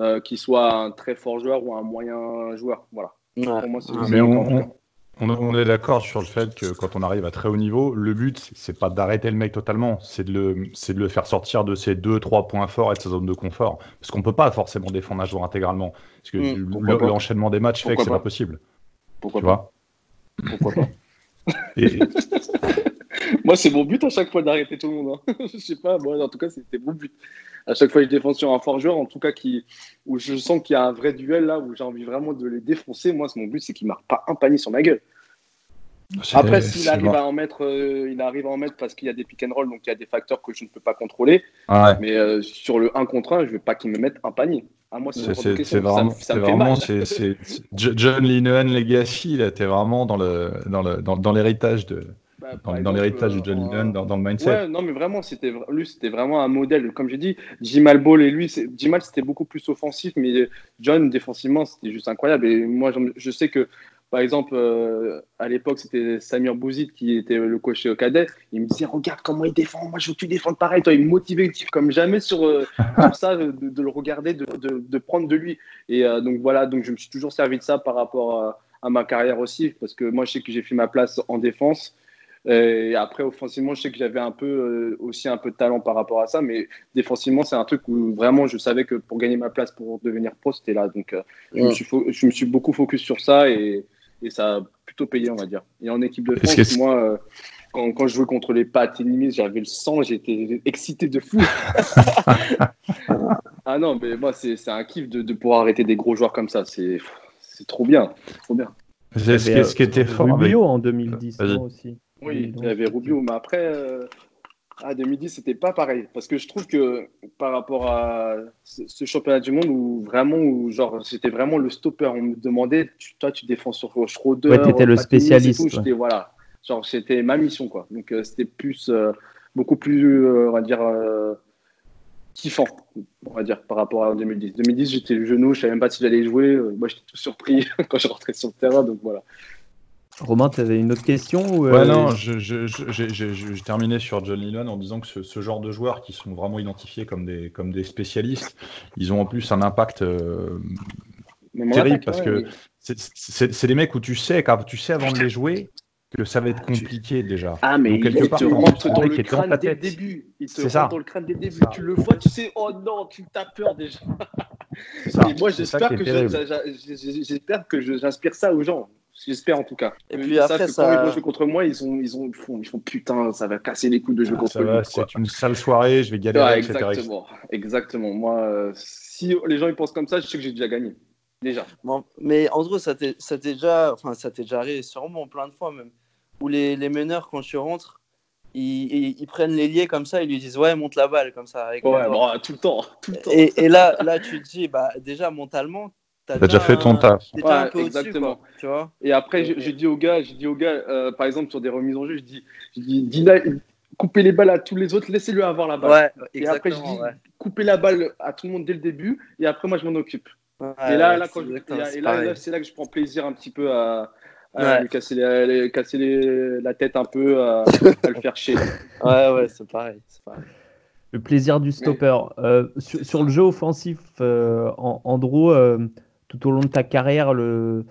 Euh, qu'il soit un très fort joueur ou un moyen joueur. Voilà. Pour moi, c'est Mais on, on, est d'accord sur le fait que quand on arrive à très haut niveau, le but, c'est pas d'arrêter le mec totalement, c'est de, le, de le faire sortir de ses 2-3 points forts et de sa zone de confort. Parce qu'on peut pas forcément défendre un joueur intégralement. Parce que mmh, l'enchaînement des matchs fait que c'est pas possible. Pourquoi pas Pourquoi pas [LAUGHS] Moi, c'est mon but à chaque fois d'arrêter tout le monde. Hein. [LAUGHS] je sais pas, moi, en tout cas, c'était mon but à chaque fois je défends sur un fort joueur, en tout cas qui, où je sens qu'il y a un vrai duel là, où j'ai envie vraiment de les défoncer, moi, mon but, c'est qu'il ne marque pas un panier sur ma gueule. Après, s'il arrive à en mettre, euh, il arrive à en mettre parce qu'il y a des pick and roll, donc il y a des facteurs que je ne peux pas contrôler. Mais euh, sur le 1 contre 1, je ne veux pas qu'il me mette un panier. Ah, moi, c'est vraiment, ça, vraiment c'est John Linehan Legacy, là, es vraiment dans le dans le dans, dans l'héritage de bah, dans, l'héritage de John euh, Lennon, dans, le mindset. Ouais, non, mais vraiment, c'était lui, c'était vraiment un modèle. Comme j'ai dit, Jimal Ball et lui, Jimal, c'était beaucoup plus offensif, mais John, défensivement, c'était juste incroyable. Et moi, je sais que par exemple, euh, à l'époque, c'était Samir Bouzid qui était le coach au cadet. Il me disait Regarde comment il défend, moi je veux que tu défendes pareil. Toi, il me motivait comme jamais sur, euh, [LAUGHS] ça, de, le regarder, de, de, prendre de lui. Et euh, donc voilà, donc je me suis toujours servi de ça par rapport à, à ma carrière aussi, parce que moi je sais que j'ai fait ma place en défense. Et après, offensivement, je sais que j'avais un peu aussi un peu de talent par rapport à ça, mais défensivement, c'est un truc où vraiment je savais que pour gagner ma place pour devenir pro, c'était là. Donc, je, me suis je, me suis beaucoup focus sur ça et, et ça a plutôt payé, on va dire. Et en équipe de France, moi, euh, quand, quand, je jouais contre les pattes ennemies, j'avais le sang, j'étais excité de fou. [LAUGHS] ah non, mais moi, c'est un kiff de, de, pouvoir arrêter des gros joueurs comme ça. C'est trop bien, trop bien. C'est ce, qui était fort. Rubio en 2010 aussi. Oui, il y avait Rubio, mais après, euh, ah, 2010, c'était pas pareil. Parce que je trouve que par rapport à ce championnat du monde où vraiment, où, genre, c'était vraiment le stopper. On me demandait, toi, tu défends sur Schroeder. Ouais, t'étais le spécialiste. Tout, Voilà. Genre, c'était ma mission, quoi. Donc, euh, c'était plus, euh, beaucoup plus, euh, on va dire, kiffant, on va dire, par rapport à 2010. 2010, j'étais le genou, je savais même pas si j'allais jouer. moi, j'étais tout surpris [LAUGHS] quand je rentrais sur le terrain. Donc, voilà. Romain, tu avais une autre question ou Ouais, non, j'ai terminé sur John Lennon en disant que ce, genre de joueurs qui sont vraiment identifiés comme des, comme des spécialistes, ils ont en plus un impact euh, terrible parce que c'est des mecs où tu sais, car tu sais avant de les jouer, que ça va être compliqué déjà. Ah, mais Donc, quelque il part, te rentre dans le crâne dès le début. Il te rentre dans le crâne dès le début. Tu le vois, tu sais, oh non, tu t'as peur déjà. Et moi, j'espère que j'espère que j'inspire ça aux gens. J'espère en tout cas. Et puis après, ça... quand ils jouent contre moi, ils, ont, ils, ont, ils, font, putain, ça va casser les coups de jeu ah, contre lui. C'est une sale soirée, je vais galérer. Ouais, exactement, exactement. Moi, euh, si les gens ils pensent comme ça, je sais que j'ai déjà gagné. Déjà. Bon, mais en gros, ça t'est déjà, enfin, ça t'est déjà arrivé sûrement plein de fois même, où les, les meneurs, quand tu rentres, ils, ils, prennent les liés comme ça, ils lui disent ouais monte la balle comme ça. Avec ouais, bon, tout le temps, tout le temps. Et, et, là, là tu te dis bah déjà mentalement T'as déjà, fait ton taf. exactement. tu vois et après, j'ai dit aux gars, j'ai dit aux gars, euh, par exemple sur des remises en jeu, je dis, je dis, coupez les balles à tous les autres, laissez-le avoir la balle. et après, je dis, coupez la balle à tout le monde dès le début, et après, moi, je m'en occupe. et là, là, c'est là que je prends plaisir un petit peu à, lui casser, les, casser les, la tête un peu, à, le faire chier. [LAUGHS] Ouais, ouais, c'est pareil, pareil. Le plaisir du stopper. Euh, sur, le jeu offensif, euh, Andrew, tout au long de ta carrière le...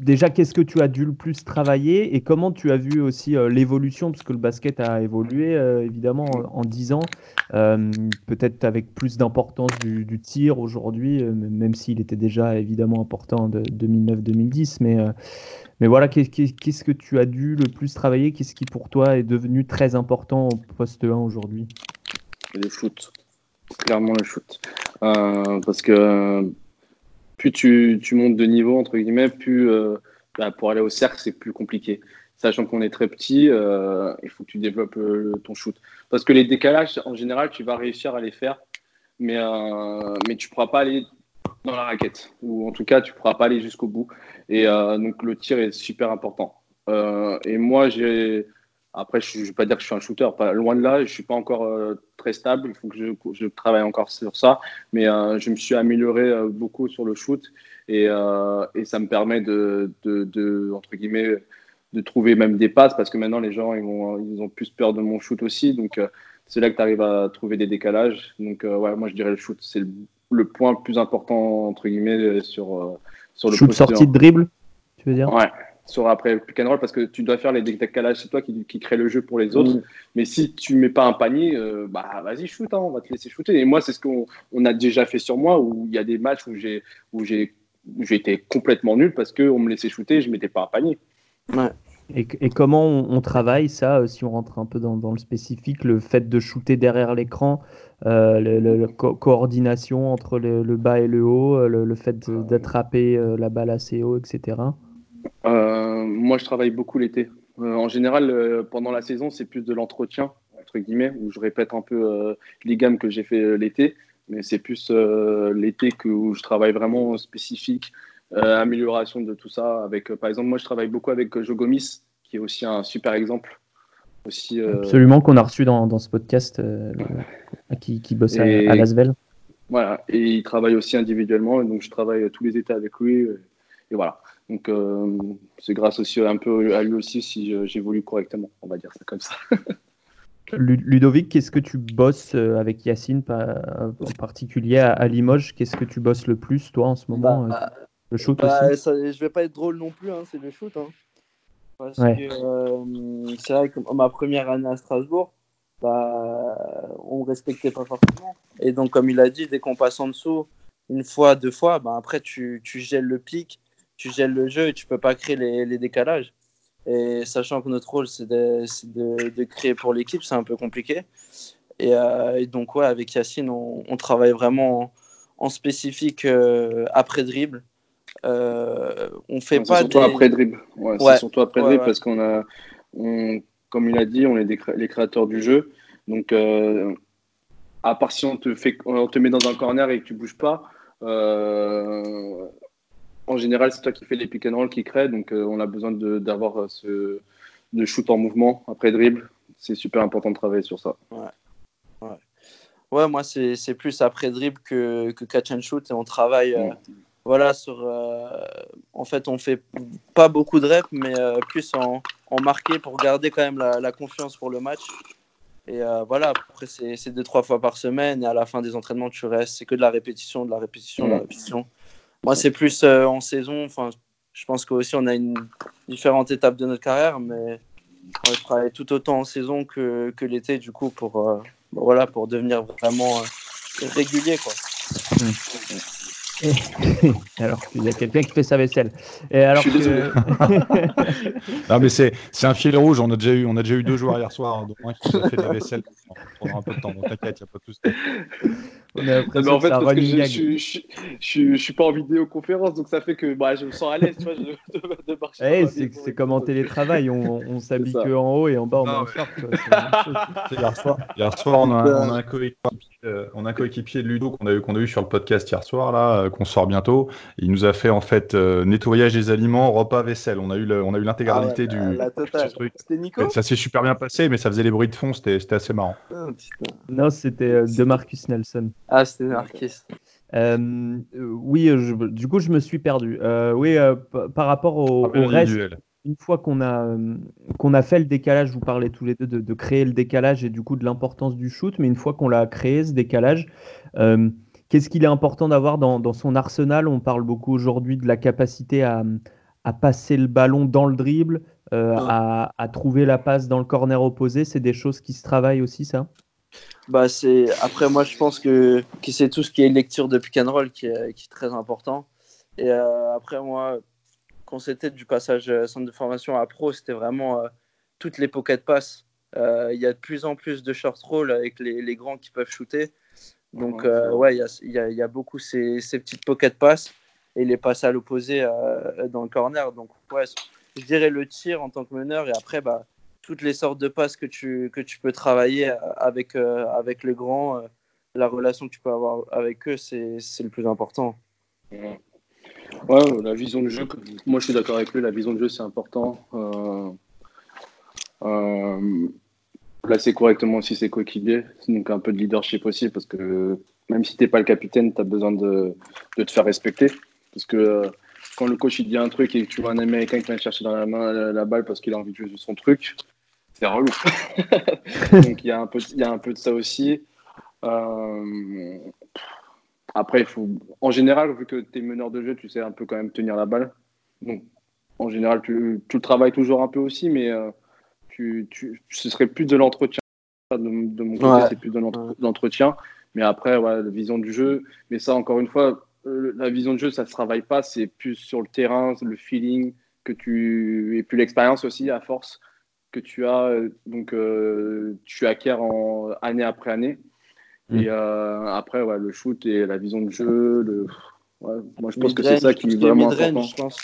Déjà, qu'est-ce que tu as dû le plus travailler et comment tu as vu aussi euh, l'évolution, parce que le basket a évolué euh, évidemment en, dix 10 ans, euh, peut-être avec plus d'importance du, tir aujourd'hui, même s'il était déjà évidemment important de 2009-2010. Mais, mais voilà, qu'est-ce que tu as dû le plus travailler? Qu'est-ce qui pour toi est devenu très important au poste 1 aujourd'hui? Le foot, clairement le foot. parce que plus tu, montes de niveau, entre guillemets, plus euh, bah, pour aller au cercle, c'est plus compliqué. Sachant qu'on est très petit, euh, il faut que tu développes euh, ton shoot. Parce que les décalages, en général, tu vas réussir à les faire, mais, mais tu ne pourras pas aller dans la raquette. Ou en tout cas, tu ne pourras pas aller jusqu'au bout. Et donc, le tir est super important. et moi, j'ai après, je ne vais pas dire que je suis un shooter, pas loin de là. Je ne suis pas encore euh, très stable. Il faut que je, je, travaille encore sur ça. Mais euh, je me suis amélioré euh, beaucoup sur le shoot et, et ça me permet de, de, de, entre guillemets, de trouver même des passes parce que maintenant les gens ils, vont, ils ont plus peur de mon shoot aussi. Donc c'est là que tu arrives à trouver des décalages. Donc ouais, moi je dirais le shoot, c'est le, le, point le plus important entre guillemets sur, sur le shoot sortie de dribble, tu veux dire? Ouais sur après le pick and roll parce que tu dois faire les décalages, c'est toi qui, qui crée le jeu pour les autres. Mais si tu mets pas un panier, euh, bah vas-y shoot, hein, on va te laisser shooter. Et moi, c'est ce qu'on on a déjà fait sur moi où il y a des matchs où j'ai où j'ai j'ai été complètement nul parce qu'on me laissait shooter, je mettais pas un panier. Ouais. Et, et, comment on, travaille ça, euh, si on rentre un peu dans, dans, le spécifique, le fait de shooter derrière l'écran, euh, la coordination entre le, le, bas et le haut, le, le fait d'attraper la balle assez haut, etc. Euh, moi, je travaille beaucoup l'été. Euh, en général, euh, pendant la saison, c'est plus de l'entretien, entre guillemets, où je répète un peu les gammes que j'ai fait l'été. Mais c'est plus l'été que, où je travaille vraiment spécifique, amélioration de tout ça. Avec, par exemple, moi, je travaille beaucoup avec Jogomis, qui est aussi un super exemple. Aussi, Absolument, qu'on a reçu dans, dans ce podcast, qui, qui bosse à, Lasvel. Voilà, et il travaille aussi individuellement, donc je travaille tous les étés avec lui et voilà. Donc, c'est grâce aussi un peu à lui aussi si j'évolue correctement, on va dire ça comme ça. [LAUGHS] Ludovic, qu'est-ce que tu bosses avec Yacine en particulier à, Limoges? Qu'est-ce que tu bosses le plus, toi, en ce moment bah, Le shoot bah, aussi? Je vais pas être drôle non plus, hein, c'est le shoot. Hein. Parce que c'est vrai que ma première année à Strasbourg, bah, on respectait pas forcément. Et donc, comme il a dit, dès qu'on passe en dessous, une fois, deux fois, bah, après, tu, tu gèles le pic, tu gèles le jeu et tu peux pas créer les, les décalages. Et sachant que notre rôle, c'est de, de, de, créer pour l'équipe, c'est un peu compliqué. Et, euh, donc, ouais, avec Yacine, on, on travaille vraiment en, spécifique euh, après dribble. Euh, on fait pas. Surtout après dribble. Ouais, C'est surtout après dribble parce qu'on a. On, comme il a dit, on est les créateurs du jeu. Donc, euh, à part si on te, fait, on te met dans un corner et que tu bouges pas, en général, c'est toi qui fais les pick and roll qui crée. Donc, euh, on a besoin d'avoir ce de shoot en mouvement après dribble. C'est super important de travailler sur ça. Ouais, ouais. moi, c'est plus après dribble que, que, catch and shoot et on travaille. Voilà, sur, en fait, on fait pas beaucoup de reps, mais plus en, en marqué pour garder quand même la, la confiance pour le match. Et euh, voilà, après, c'est deux, trois fois par semaine. Et à la fin des entraînements, tu restes. C'est que de la répétition, de la répétition, de la répétition. Moi, c'est plus euh, en saison. Enfin, je pense qu'aussi, on a une différente étape de notre carrière. Mais on travaille tout autant en saison que, que l'été, du coup, pour, euh, voilà, pour devenir vraiment régulier. Quoi. [LAUGHS] Mmh. alors il y a quelqu'un qui fait sa vaisselle. Et alors que... [LAUGHS] non mais c'est un fil rouge. On a déjà eu on a déjà eu deux joueurs hier soir, hein, un qui a fait la vaisselle. On prendra un peu de temps. Donc t'inquiète, il n'y a pas de souci. On a mais en fait, parce que je, je, je, je, suis pas en vidéoconférence, donc ça fait que bah, je me sens à l'aise tu vois, [LAUGHS] de, de, marcher. c'est comme en télétravail, on, on [LAUGHS] s'habille que en haut et en bas on est en short. [LAUGHS] Hier soir, hier soir, on a, on a un coéquipier, euh, on a un coéquipier de Ludo qu'on a, eu, qu'on a eu sur le podcast hier soir, là, euh, qu'on sort bientôt. Il nous a fait en fait euh, nettoyage des aliments, repas, vaisselle. On a eu l'intégralité ah du, truc. C'était Nico Ça s'est super bien passé, mais ça faisait les bruits de fond, c'était assez marrant. Oh, non, c'était de Marcus Nelson. Ah, c'était Marquis. Euh, oui, du coup, je me suis perdu. Euh, oui, euh, par rapport au, reste, une fois qu'on a, qu'on a fait le décalage, vous parlez tous les deux de, créer le décalage et du coup de l'importance du shoot, mais une fois qu'on l'a créé, ce décalage, qu'est-ce qu'il est important d'avoir dans, son arsenal? On parle beaucoup aujourd'hui de la capacité à, passer le ballon dans le dribble, à, à, trouver la passe dans le corner opposé. C'est des choses qui se travaillent aussi, ça? Bah, c'est... Après, moi, je pense que, que c'est tout ce qui est lecture de pick and roll qui est, qui est très important. Et euh, après, moi, quand c'était du passage euh, centre de formation à pro, c'était vraiment euh, toutes les pocket passes. Il y a de plus en plus de short roll avec les, les grands qui peuvent shooter. Donc, ouais, il y a, y, y a, beaucoup ces, ces, petites pocket passes et les passes à l'opposé dans le corner. Donc, ouais, je dirais le tir en tant que meneur. Et après, bah, toutes les sortes de passes que tu, que tu peux travailler avec, euh, avec les grands, euh, la relation que tu peux avoir avec eux, c'est le plus important. Ouais. la vision du jeu, moi je suis d'accord avec lui, la vision du jeu c'est important. Euh, euh, placer correctement aussi ses coéquipiers, donc un peu de leadership aussi, parce que même si tu n'es pas le capitaine, tu as besoin de, de, te faire respecter. Parce que quand le coach il dit un truc et que tu vois un américain qui vient chercher dans la main la, balle parce qu'il a envie de jouer son truc, c'est relou. [LAUGHS] Donc il y, a un peu, il y a un peu de ça aussi. Euh, après, il faut, en général, vu que tu es meneur de jeu, tu sais un peu quand même tenir la balle. Donc en général, tu, tu le travailles toujours un peu aussi, mais euh, tu, tu, ce serait plus de l'entretien. De, de, mon côté, c'est plus de l'entretien. Mais après, ouais, la vision du jeu. Mais ça, encore une fois, euh, la vision de jeu, ça ne se travaille pas, c'est plus sur le terrain, le feeling que tu et puis l'expérience aussi à force que tu as euh, donc euh, tu acquiers en année après année. Mm. Et après, ouais, le shoot et la vision de jeu, le... moi je pense que c'est ça qui est vraiment important. Je pense.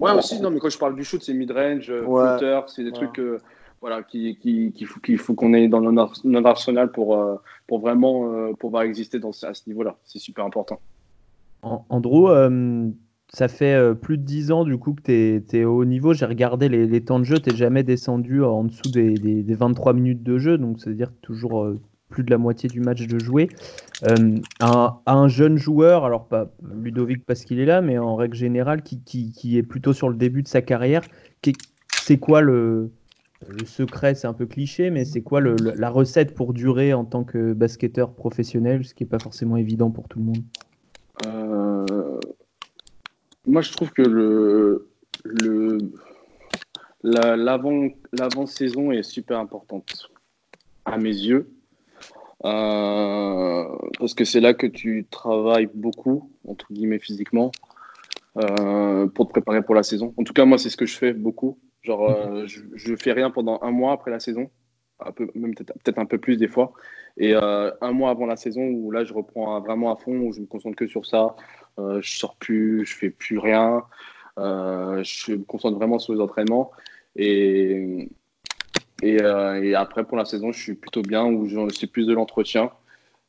Ouais, aussi, non, mais quand je parle du shoot, c'est mid-range, ouais. c'est des trucs voilà, qu'il qui, qui faut qu'il faut qu'on ait dans notre, arsenal pour, pour vraiment pouvoir exister dans, à ce niveau-là. C'est super important. Andrew, euh, ça fait euh, plus de 10 ans du coup que tu es, au niveau. J'ai regardé les, temps de jeu, tu jamais descendu en dessous des, 23 minutes de jeu, donc c'est-à-dire toujours, euh, plus de la moitié du match de jouer. Euh, un, un, jeune joueur, alors pas Ludovic parce qu'il est là, mais en règle générale, qui, qui, est plutôt sur le début de sa carrière, c'est quoi le, le secret? C'est un peu cliché, mais c'est quoi le, la recette pour durer en tant que basketteur professionnel, ce qui n'est pas forcément évident pour tout le monde? Euh, Moi, je trouve que le, le, l'avant-saison est super importante à mes yeux. Euh, parce que c'est là que tu travailles beaucoup, entre guillemets physiquement, euh, pour te préparer pour la saison. En tout cas, moi, c'est ce que je fais beaucoup. Genre, euh, je, je, fais rien pendant un mois après la saison, un peu, même peut-être un peu plus des fois. Et un mois avant la saison, où là, je reprends vraiment à fond, où je me concentre que sur ça. Je sors plus, je fais plus rien. je me concentre vraiment sur les entraînements. Et, euh, et, après, pour la saison, je suis plutôt bien, où c'est plus de l'entretien.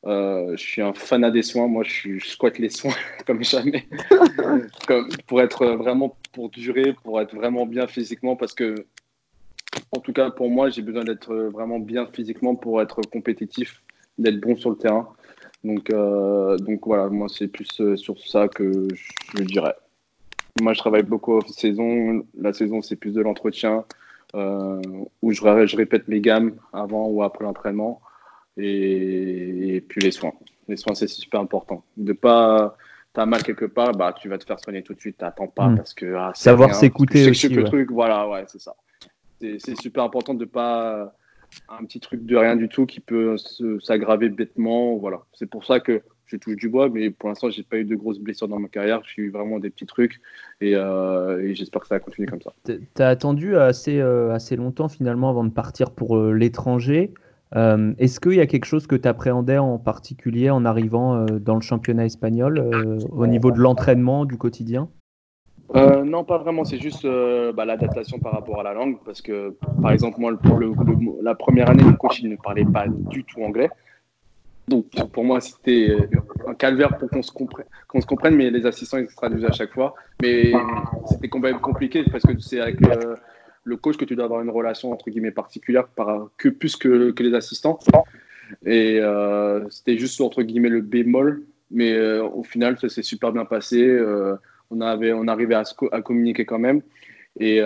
Euh, je suis un fanat des soins. Moi, je, squatte les soins [LAUGHS] comme jamais. [LAUGHS] comme, pour être vraiment, pour durer, pour être vraiment bien physiquement. Parce que, en tout cas, pour moi, j'ai besoin d'être vraiment bien physiquement pour être compétitif, d'être bon sur le terrain. Donc, euh, donc voilà, moi, c'est plus sur ça que je dirais. Moi, je travaille beaucoup en saison. La saison, c'est plus de l'entretien euh, où je, je, répète mes gammes avant ou après l'entraînement. Et, puis les soins. Les soins, c'est super important. De pas. T'as mal quelque part, bah, tu vas te faire soigner tout de suite. T'attends pas hmm. parce que. Ah, Savoir s'écouter aussi. Ouais. Truc, voilà, ouais, c'est ça. C'est super important de pas un petit truc de rien du tout qui peut s'aggraver bêtement. Voilà. C'est pour ça que je touche du bois, mais pour l'instant, j'ai pas eu de grosses blessures dans ma carrière. J'ai eu vraiment des petits trucs et, euh, j'espère que ça va continuer comme ça. Tu as attendu assez, euh, assez longtemps finalement avant de partir pour euh, l'étranger. Est-ce qu'il y a quelque chose que tu appréhendais en particulier en arrivant dans le championnat espagnol au niveau de l'entraînement, du quotidien? Non, pas vraiment. C'est juste bah, l'adaptation par rapport à la langue. Parce que, par exemple, moi, la première année, le coach il ne parlait pas du tout anglais. Donc pour moi, c'était un calvaire pour qu'on se, comprenne, mais les assistants ils se traduisent à chaque fois. Mais c'était quand même compliqué parce que c'est avec le, coach que tu dois avoir une relation entre guillemets particulière par, que plus que, que les assistants. Et euh, c'était juste entre guillemets le bémol, mais euh, au final ça s'est super bien passé. Euh, on avait, on arrivait à, communiquer quand même. Et,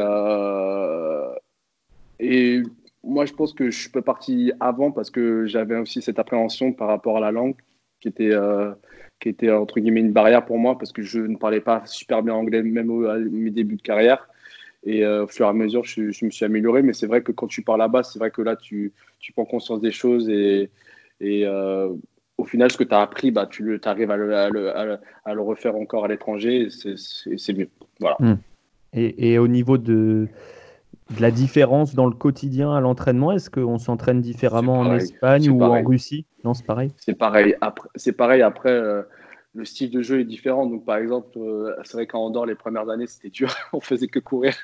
et moi, je pense que je peux partir avant parce que j'avais aussi cette appréhension par rapport à la langue qui était, euh, qui était entre guillemets une barrière pour moi parce que je ne parlais pas super bien anglais même à mes débuts de carrière. Et euh, au fur et à mesure, je, me suis amélioré. Mais c'est vrai que quand tu pars là-bas, c'est vrai que là, tu, prends conscience des choses et, euh, au final, ce que tu as appris, bah, tu arrives à le, à, le, à le, refaire encore à l'étranger. C'est mieux. Voilà. Hmm. Et, et, au niveau de, de la différence dans le quotidien à l'entraînement Est-ce qu'on s'entraîne différemment en Espagne ou en Russie? Non, c'est pareil? C'est pareil. Après, c'est pareil. Après, euh, le style de jeu est différent. Donc, par exemple, euh, c'est vrai qu'en Andorre, les premières années, c'était dur. [LAUGHS] On faisait que courir,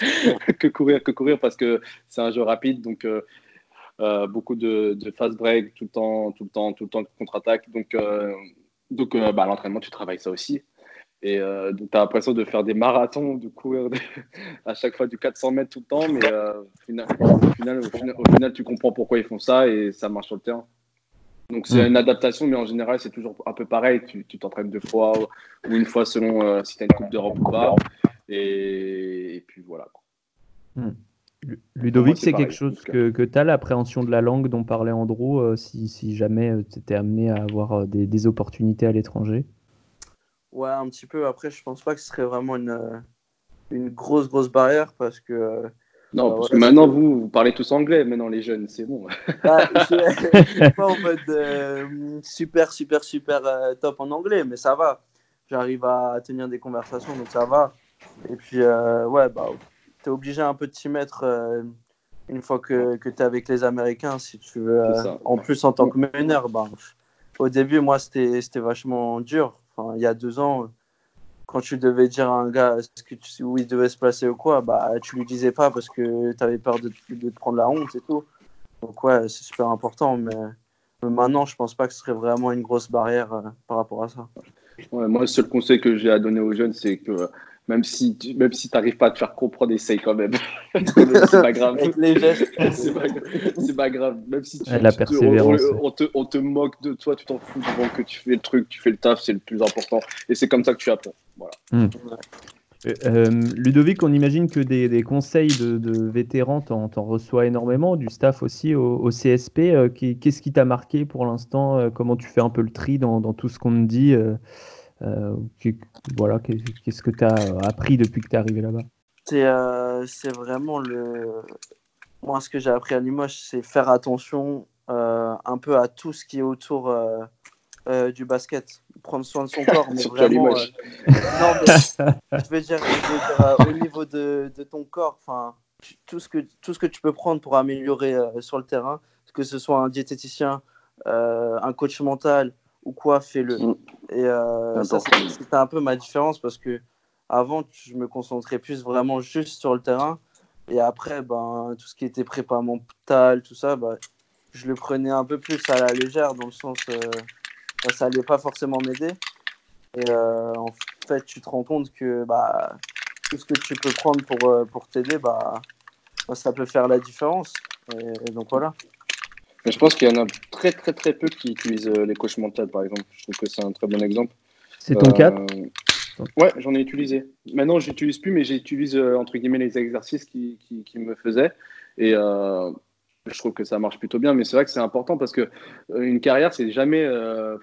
[LAUGHS] que courir, que courir, parce que c'est un jeu rapide. Donc, euh, beaucoup de, fast break tout le temps, tout le temps, tout le temps contre-attaque. Donc, donc, bah, l'entraînement, tu travailles ça aussi. Et euh, donc, tu as l'impression de faire des marathons, de courir [LAUGHS] à chaque fois du 400 mètres tout le temps, mais euh, au, final, au, final, tu comprends pourquoi ils font ça et ça marche sur le terrain. Donc, c'est mm. une adaptation, mais en général, c'est toujours un peu pareil. Tu t'entraînes deux fois ou une fois selon euh, si tu as une Coupe d'Europe ou pas. Et, puis voilà. Mm. Ludovic, c'est quelque chose que, que tu as, l'appréhension de la langue dont parlait Andrew, si, si, jamais tu étais amené à avoir des, des opportunités à l'étranger? Ouais, un petit peu. Après, je pense pas que ce serait vraiment une, euh, une grosse, grosse barrière parce que. Euh, non, bah, parce que maintenant, vous, vous parlez tous anglais, maintenant les jeunes, c'est bon. Ah, [LAUGHS] je suis [LAUGHS] pas en mode euh, super, super, super top en anglais, mais ça va. J'arrive à tenir des conversations, donc ça va. Et puis, ouais, bah, tu es obligé un peu de t'y mettre une fois que, que tu es avec les Américains, si tu veux. en plus, en tant que meneur, bah, au début, moi, c'était vachement dur il y a deux ans, quand tu devais dire à un gars ce que tu, où il devait se placer ou quoi, bah, tu lui disais pas parce que tu avais peur de, de, te prendre la honte et tout. Donc, ouais, c'est super important. Mais, maintenant, je pense pas que ce serait vraiment une grosse barrière euh, par rapport à ça. moi, le seul conseil que j'ai à donner aux jeunes, c'est que même si tu même si n'arrives pas à te faire comprendre, essaye quand même. [LAUGHS] [LAUGHS] c'est pas grave. c'est pas, grave. Même si tu, la on, te, on, te, moque de toi, tu t'en fous du que tu fais le truc, tu fais le taf, c'est le plus important. Et c'est comme ça que tu apprends. Voilà. Hmm. Euh, Ludovic, on imagine que des, conseils de, vétérans, t'en, reçois énormément, du staff aussi au, CSP. Euh, qu'est-ce qui t'a marqué pour l'instant? Euh, Comment tu fais un peu le tri dans, tout ce qu'on te dit? Voilà, qu'est-ce que tu as appris depuis que tu es arrivé là-bas? C'est, vraiment le. Moi, ce que j'ai appris à Limoges, c'est faire attention un peu à tout ce qui est autour euh, du basket, prendre soin de son corps, [LAUGHS] mais vraiment. Euh, non, mais, je veux dire, euh, au niveau de, de ton corps, enfin, tout ce que tout ce que tu peux prendre pour améliorer sur le terrain, que ce soit un diététicien, un coach mental ou quoi, fais-le. Et ça, c'était un peu ma différence parce que avant, je me concentrais plus vraiment juste sur le terrain. Et après, ben, tout ce qui était prépa mental, tout ça, ben, je le prenais un peu plus à la légère, dans le sens, ça allait pas forcément m'aider. Et euh, en fait, tu te rends compte que bah, tout ce que tu peux prendre pour, euh, pour t'aider, bah, bah, ça peut faire la différence. Et, donc voilà. Mais je pense qu'il y en a très très très peu qui utilisent euh, les coachs mentales, par exemple. Je trouve que c'est un très bon exemple. C'est ton cas Ouais, j'en ai utilisé. Maintenant, j'utilise plus, mais j'utilise entre guillemets les exercices qui, qui, qui me faisaient. Et je trouve que ça marche plutôt bien, mais c'est vrai que c'est important parce que euh, une carrière, c'est jamais, euh,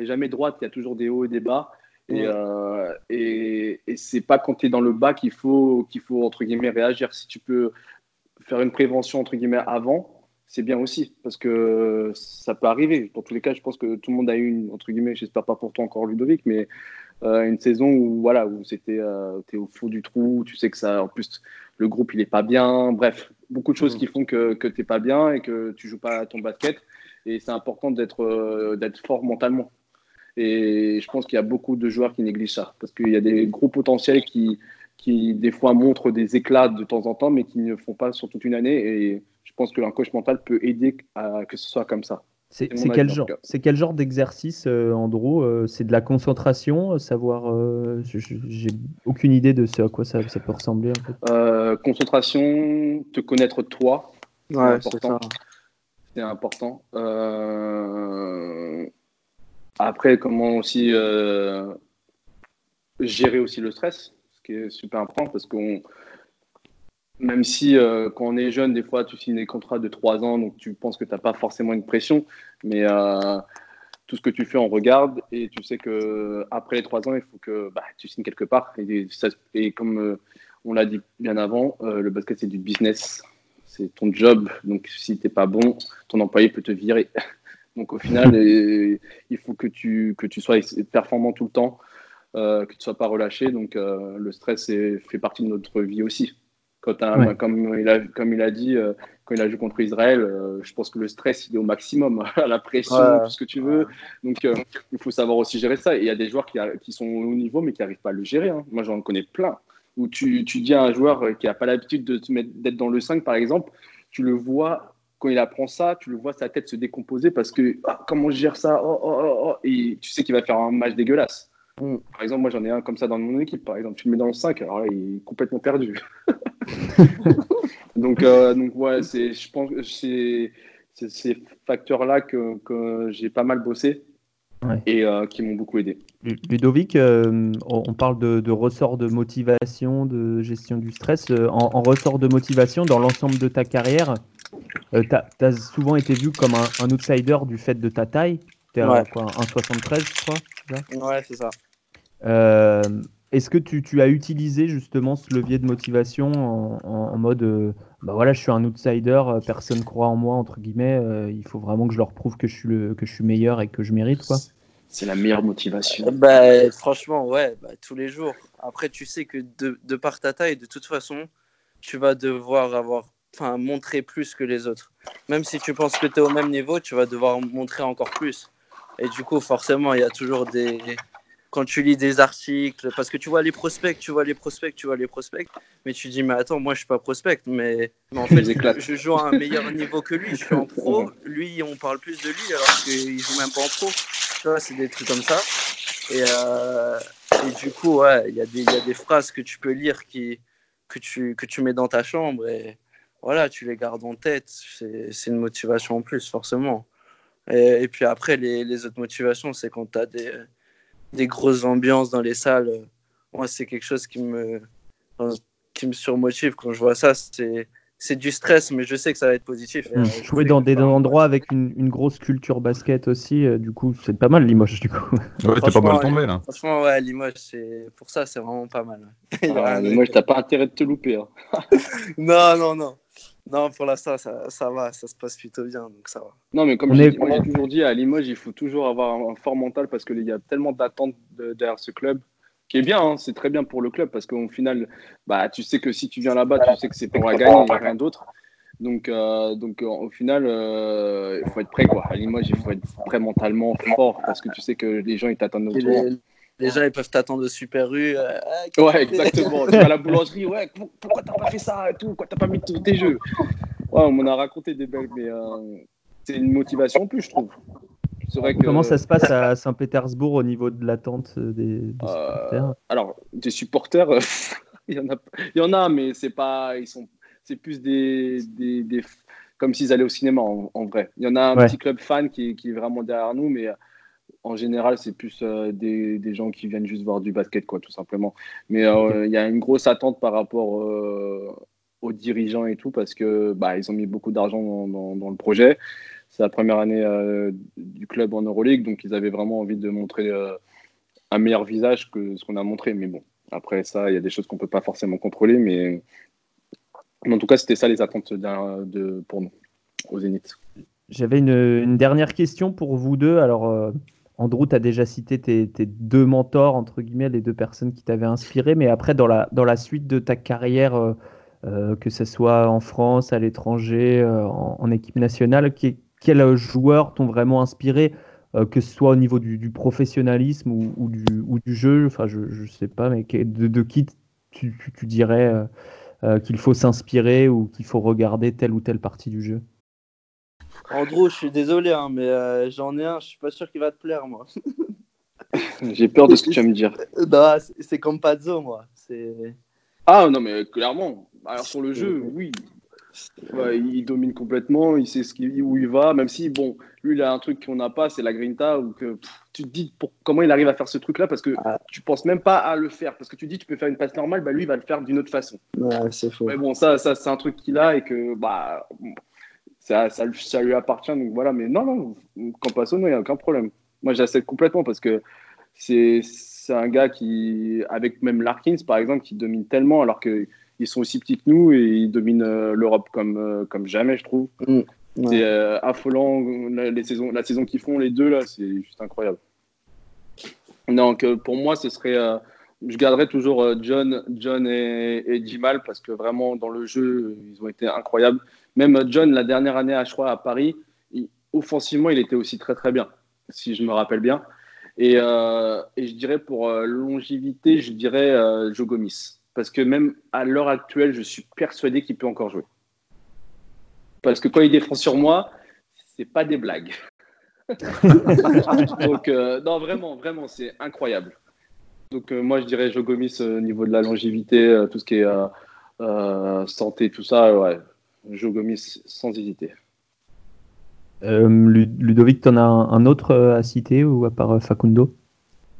jamais droite. Il y a toujours des hauts et des bas. Et, euh, et, et c'est pas quand tu es dans le bas qu'il faut, qu'il faut entre guillemets réagir. Si tu peux faire une prévention entre guillemets avant, c'est bien aussi parce que ça peut arriver. Dans tous les cas, je pense que tout le monde a eu une entre guillemets, j'espère pas pour toi encore Ludovic, mais euh, une saison où voilà où c'était euh, es au fond du trou, tu sais que ça en plus le groupe il est pas bien, bref beaucoup de choses mm. qui font que que t'es pas bien et que tu joues pas à ton basket et c'est important d'être euh, d'être fort mentalement et je pense qu'il y a beaucoup de joueurs qui négligent ça parce qu'il y a des gros potentiels qui qui des fois montrent des éclats de temps en temps mais qui ne font pas sur toute une année et je pense que un coach mental peut aider à que ce soit comme ça. C'est quel, genre, quel genre d'exercice, euh, Andrew euh, C'est de la concentration, euh, savoir. J'ai aucune idée de ce à quoi ça, ça peut ressembler. concentration, te connaître toi. C'est important. C'est important. Après, comment aussi gérer aussi le stress, ce qui est super important parce qu'on même si euh, quand on est jeune, des fois, tu signes des contrats de 3 ans, donc tu penses que tu n'as pas forcément une pression, mais euh, tout ce que tu fais, on regarde et tu sais que après les 3 ans, il faut que bah, tu signes quelque part. Et, et comme euh, on l'a dit bien avant, le basket, c'est du business, c'est ton job, donc si tu n'es pas bon, ton employé peut te virer. [LAUGHS] Donc au final, [LAUGHS] il faut que tu, que tu sois performant tout le temps, que tu ne sois pas relâché. Donc le stress fait partie de notre vie aussi. Quand comme, il a, comme il a dit, euh, quand il a joué contre Israël, euh, je pense que le stress, il est au maximum, [LAUGHS] la pression, tout ce que tu veux. Donc, euh, il faut savoir aussi gérer ça. Et il y a des joueurs qui, qui sont au niveau, mais qui n'arrivent pas à le gérer. Hein. Moi, j'en connais plein. Où tu, tu dis à un joueur qui n'a pas l'habitude d'être dans le 5, par exemple, tu le vois, quand il apprend ça, tu le vois sa tête se décomposer parce que ah, comment je gère ça? Oh, oh, oh, oh, Et tu sais qu'il va faire un match dégueulasse. Mm. Par exemple, moi j'en ai un comme ça dans mon équipe. Par exemple, tu le mets dans le 5, alors là il est complètement perdu. [LAUGHS] [LAUGHS] donc, euh, donc ouais, c'est, je pense que c'est, ces facteurs-là que, que j'ai pas mal bossé et euh, qui m'ont beaucoup aidé. Ludovic, euh, on parle de, de, ressort de motivation, de gestion du stress. En, ressort de motivation, dans l'ensemble de ta carrière, tu as, souvent été vu comme un, outsider du fait de ta taille. Tu es ouais. quoi, 1,73 je crois Ouais, c'est ça. Est-ce que tu, as utilisé justement ce levier de motivation en, mode euh, bah voilà, je suis un outsider, euh, personne croit en moi, entre guillemets, euh, il faut vraiment que je leur prouve que je suis, le, que je suis meilleur et que je mérite quoi? C'est la meilleure motivation. Bah, franchement, ouais, bah, tous les jours. Après, tu sais que de, de par ta taille, de toute façon, tu vas devoir avoir, enfin, montrer plus que les autres. Même si tu penses que tu es au même niveau, tu vas devoir montrer encore plus. Et du coup, forcément, il y a toujours des quand tu lis des articles, parce que tu vois les prospects, tu vois les prospects, tu vois les prospects, mais tu dis, mais attends, moi je suis pas prospect, mais, en fait, je joue à un meilleur niveau que lui, je suis en pro, lui, on parle plus de lui alors qu'il joue même pas en pro. Tu vois, c'est des trucs comme ça. Et, et du coup, ouais, il y, y, a des phrases que tu peux lire qui, que, tu, que tu mets dans ta chambre et voilà, tu les gardes en tête. C'est une motivation en plus, forcément. Et, puis après, les, les, autres motivations, c'est quand tu as des, des, grosses ambiances dans les salles. Moi, c'est quelque chose qui me, qui me surmotive quand je vois ça. C'est c'est du stress, mais je sais que ça va être positif. Mmh. Jouer dans des endroits avec une, une, grosse culture basket aussi, euh, du coup, c'est pas mal Limoges, du coup. Ouais, t'es pas mal tombé là. Franchement, ouais, Limoges, c'est pour ça, c'est vraiment pas mal. [LAUGHS] Ah, Limoges, t'as pas intérêt de te louper. Hein. [LAUGHS] non, non, non. Non, pour l'instant, ça, ça, va, ça se passe plutôt bien, donc ça va. Non, mais comme j'ai toujours dit, à Limoges, il faut toujours avoir un fort mental parce qu'il y a tellement d'attentes derrière ce club qui est bien, hein, c'est très bien pour le club parce qu'au final, bah, tu sais que si tu viens là-bas, tu sais que c'est pour la gagner et rien d'autre. Donc, euh, donc au final, euh, il faut être prêt. Quoi. À Limoges, il faut être prêt mentalement fort parce que tu sais que les gens ils t'attendent autour. Les, les, gens ils peuvent t'attendre de Super U. Euh, ah, ouais, exactement. tu vas à la boulangerie, ouais, pourquoi t'as pas fait ça et tout? Pourquoi t'as pas mis tous tes jeux? Ouais, On m'en a raconté des belles, mais c'est une motivation en plus, je trouve. Comment ça se passe à Saint-Pétersbourg au niveau de l'attente des, euh, supporters? Alors, des supporters, [LAUGHS] il, y en a, il y en a, mais c'est pas, ils sont, c'est plus des, des, comme s'ils allaient au cinéma en, vrai. Il y en a un petit club fan qui, qui, est vraiment derrière nous, mais en général, c'est plus euh, des, des, gens qui viennent juste voir du basket, quoi, tout simplement. Mais euh, il y a une grosse attente par rapport aux dirigeants et tout, parce que bah, ils ont mis beaucoup d'argent dans, dans, le projet c'est la première année euh, du club en Euroleague, donc ils avaient vraiment envie de montrer euh, un meilleur visage que ce qu'on a montré. Mais bon, après ça, il y a des choses qu'on ne peut pas forcément contrôler, mais en tout cas, c'était ça les attentes de, pour nous, au Zénith. J'avais une, dernière question pour vous deux. Alors, euh, Andrew, tu as déjà cité tes, deux mentors, entre guillemets, les deux personnes qui t'avaient inspiré, mais après, dans la, suite de ta carrière, que ce soit en France, à l'étranger, en, équipe nationale, quels joueurs t'ont vraiment inspiré, euh, que ce soit au niveau du, professionnalisme ou, du, jeu? Enfin, je ne sais pas, mais de, qui tu, dirais euh, euh, qu'il faut s'inspirer ou qu'il faut regarder telle ou telle partie du jeu? Andrew, je suis désolé, hein, mais j'en ai un, je suis pas sûr qu'il va te plaire, moi. [LAUGHS] J'ai peur de ce que tu vas me dire. [LAUGHS] c'est comme Pazzo, moi. Ah non, mais clairement. Alors sur le jeu, oui, il domine complètement, il sait ce où il va, même si, bon, lui, il a un truc qu'on n'a pas, c'est la grinta, ou que tu te dis pour, comment il arrive à faire ce truc-là, parce que ah. tu penses même pas à le faire, parce que tu dis tu peux faire une passe normale, bah, lui, il va le faire d'une autre façon. Ouais, c'est faux. Mais bon, ça, ça c'est un truc qu'il a et que, bah, ça, ça, ça, lui appartient, donc voilà, mais non, non, Campasso, non, il n'y a aucun problème. Moi, j'accepte complètement parce que c'est un gars qui, avec même Larkins, par exemple, qui domine tellement, alors que ils sont aussi petits que nous et ils dominent euh, l'Europe comme, euh, comme jamais, je trouve. Mm. C'est euh, affolant les saisons, la saison qu'ils font, les deux, là, c'est juste incroyable. Donc, pour moi, ce serait. je garderai toujours John, John et, et, Jimal parce que vraiment, dans le jeu, ils ont été incroyables. Même John, la dernière année à choix à Paris, offensivement, il était aussi très très bien, si je me rappelle bien. Et, et je dirais pour longévité, je dirais Jogomis parce que même à l'heure actuelle, je suis persuadé qu'il peut encore jouer. Parce que quand il défend sur moi, c'est pas des blagues. [LAUGHS] Donc, euh, non, vraiment, vraiment, c'est incroyable. Donc, euh, moi, je dirais Jogomis au niveau de la longévité, euh, tout ce qui est santé, tout ça, ouais, Jogomis sans hésiter. Ludovic, tu en as un, autre à citer ou à part Facundo?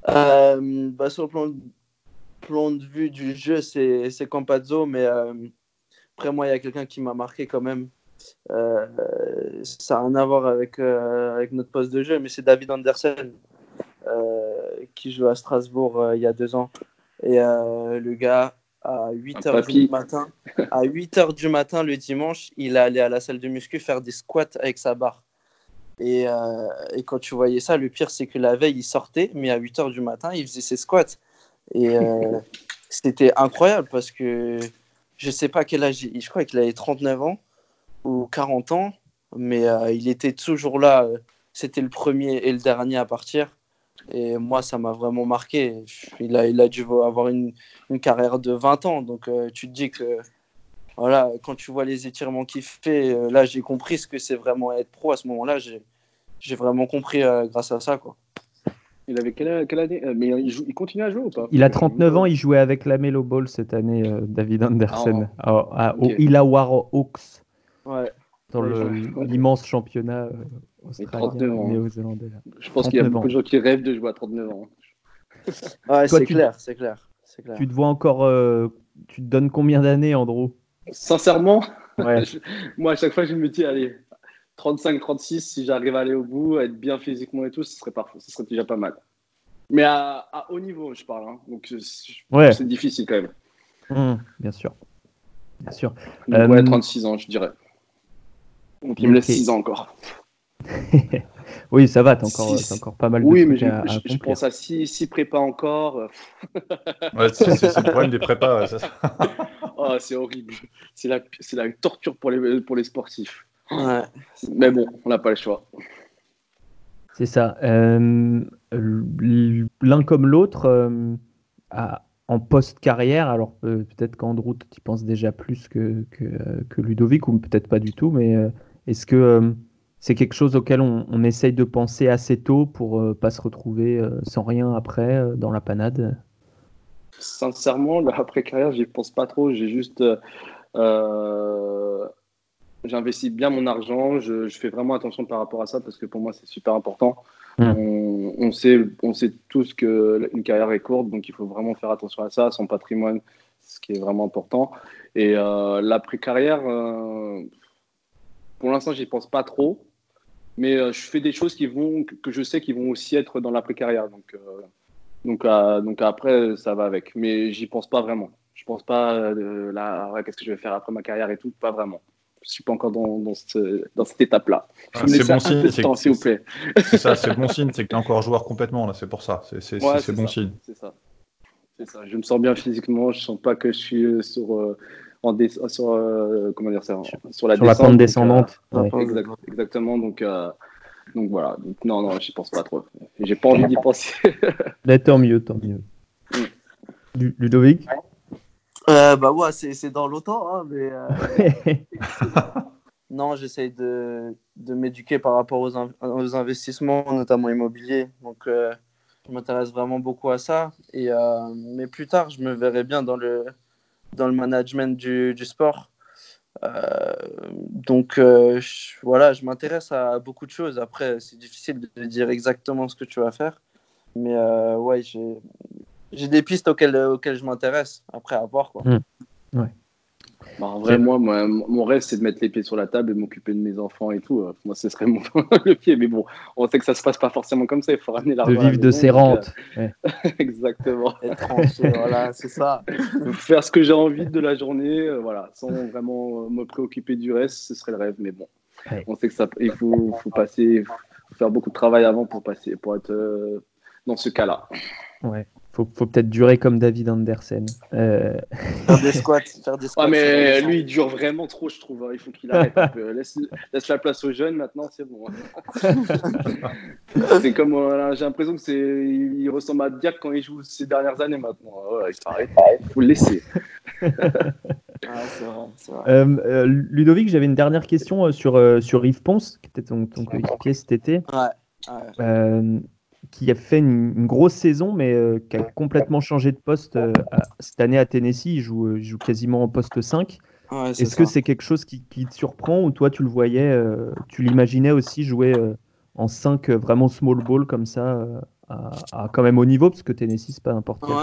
Bah, Sur le plan plan de vue du jeu, c'est Campazzo, mais euh, après, moi, il y a quelqu'un qui m'a marqué quand même. Euh, ça n'a rien à voir avec, euh, avec notre poste de jeu, mais c'est David Andersen qui joue à Strasbourg il y a deux ans. Et le gars, à 8 h du matin, [LAUGHS] à 8 heures du matin le dimanche, il allait à la salle de muscu faire des squats avec sa barre. Et, et quand tu voyais ça, le pire, c'est que la veille, il sortait, mais à 8 heures du matin, il faisait ses squats. Et euh, [LAUGHS] c'était incroyable parce que je sais pas quel âge, je crois qu'il avait 39 ans ou 40 ans, mais euh, il était toujours là. C'était le premier et le dernier à partir. Et moi, ça m'a vraiment marqué. Il a, il a dû avoir une, une carrière de 20 ans. Donc, euh, tu te dis que, voilà, quand tu vois les étirements qu'il fait, là, j'ai compris ce que c'est vraiment être pro. À ce moment-là, j'ai vraiment compris grâce à ça. Quoi. Il avait quelle, année Mais il, continue à jouer ou pas? Il a 39 ans, il jouait avec la Melo Ball cette année, David Anderson, ah, au Illawarra Hawks. Ouais. Dans l'immense championnat australien néo-zélandais. Je pense qu'il y a beaucoup de gens qui rêvent de jouer à 39 ans. [LAUGHS] ouais, c'est clair, c'est clair. Tu te vois encore. Euh, tu te donnes combien d'années, Andrew? Sincèrement, [LAUGHS] moi, à chaque fois, je me dis, allez, 35, 36, si j'arrive à aller au bout, être bien physiquement et tout, ce serait parfait. Ce serait déjà pas mal. Mais à, haut niveau, je parle. Hein. Donc, c'est difficile quand même. Mmh, bien sûr. Bien sûr. Donc, 36 euh, ans, je dirais. Donc, il me laisse 6 ans encore. [LAUGHS] oui, ça va, t'as encore, encore pas mal de Oui, mais je, pense à 6 si, prépas encore. [LAUGHS] c'est le problème des prépas. [LAUGHS] oh, c'est horrible. C'est la, la torture pour les, pour les sportifs. Mais bon, on n'a pas le choix. C'est ça. Euh, l'un comme l'autre, euh, en post-carrière, alors euh, peut-être qu'Andrew, tu penses déjà plus que, que, que Ludovic, ou peut-être pas du tout, mais est-ce que c'est quelque chose auquel on, essaye de penser assez tôt pour ne euh, pas se retrouver euh, sans rien après euh, dans la panade Sincèrement, après carrière, j'y pense pas trop. J'ai juste, j'investis bien mon argent. Je, fais vraiment attention par rapport à ça parce que pour moi c'est super important. Mmh. On, sait, on sait tous qu'une carrière est courte, donc il faut vraiment faire attention à ça, son patrimoine, ce qui est vraiment important. Et l'après carrière, pour l'instant, j'y pense pas trop mais euh, je fais des choses qui vont, que je sais qui vont aussi être dans l'après-carrière. Donc, euh, donc, euh, donc après, ça va avec. Mais j'y pense pas vraiment. Je pense pas là, qu'est-ce que je vais faire après ma carrière et tout, pas vraiment. Je suis pas encore dans, dans, dans cette étape-là. Ah, c'est bon signe, s'il vous plaît. C'est ça, c'est bon signe, c'est que tu es encore joueur complètement là, c'est pour ça. C'est bon signe. C'est ça. ça. Je me sens bien physiquement, je sens pas que je suis sur en sur, euh, comment dire ça, sur la, sur pente descendante. Euh, exactement. Donc, euh, donc voilà. Donc, non, non, j'y pense pas trop. J'ai pas envie d'y penser. [LAUGHS] Mais tant mieux, tant mieux. Ludovic? Bah ouais, c'est dans longtemps, hein, mais. [LAUGHS] non, j'essaye de, de m'éduquer par rapport aux, aux, investissements, notamment immobiliers. Donc, je m'intéresse vraiment beaucoup à ça. Et, mais plus tard, je me verrai bien dans le, dans le management du, sport. Euh, donc euh, voilà, je m'intéresse à beaucoup de choses. Après, c'est difficile de dire exactement ce que tu vas faire. Mais euh, ouais, j'ai des pistes auxquelles, auxquelles je m'intéresse. Après, à voir. Quoi. Mmh. Ouais. Bah, en vrai, moi, mon rêve, c'est de mettre les pieds sur la table et m'occuper de mes enfants et tout. Euh, moi, ce serait mon [LAUGHS] le pied. Mais bon, on sait que ça se passe pas forcément comme ça. Il faut ramener l'argent. De vivre de ses rentes. [LAUGHS] Exactement. voilà, c'est ça. Faire ce que j'ai envie de la journée, euh, voilà, sans vraiment euh, me préoccuper du reste, ce serait le rêve. Mais bon, on sait que ça, il faut, faut passer, faire beaucoup de travail avant pour passer, pour être dans ce cas-là. Ouais faut, faut peut-être durer comme David Andersen. Euh... Faire [LAUGHS] des squats. Faire des squats ah, mais lui, il dure vraiment trop, je trouve. Hein. Il faut qu'il arrête. laisse, laisse, la place aux jeunes maintenant, c'est bon. Hein. [LAUGHS] c'est comme, j'ai l'impression que c'est, il, ressemble à Diak quand il joue ces dernières années maintenant. Ouais, il faut le laisser. [LAUGHS] Ah, euh, euh, Ludovic, j'avais une dernière question sur, sur Yves Ponce, qui était ton, ton coéquipier cet été. Ouais. ouais qui a fait une, grosse saison, mais euh, qui a complètement changé de poste euh, cette année à Tennessee. Il joue, euh, joue quasiment en poste 5. Est-ce que c'est quelque chose qui, te surprend ou toi tu le voyais, tu l'imaginais aussi jouer en 5 vraiment small ball comme ça à, quand même haut niveau? Parce que Tennessee c'est pas n'importe quel.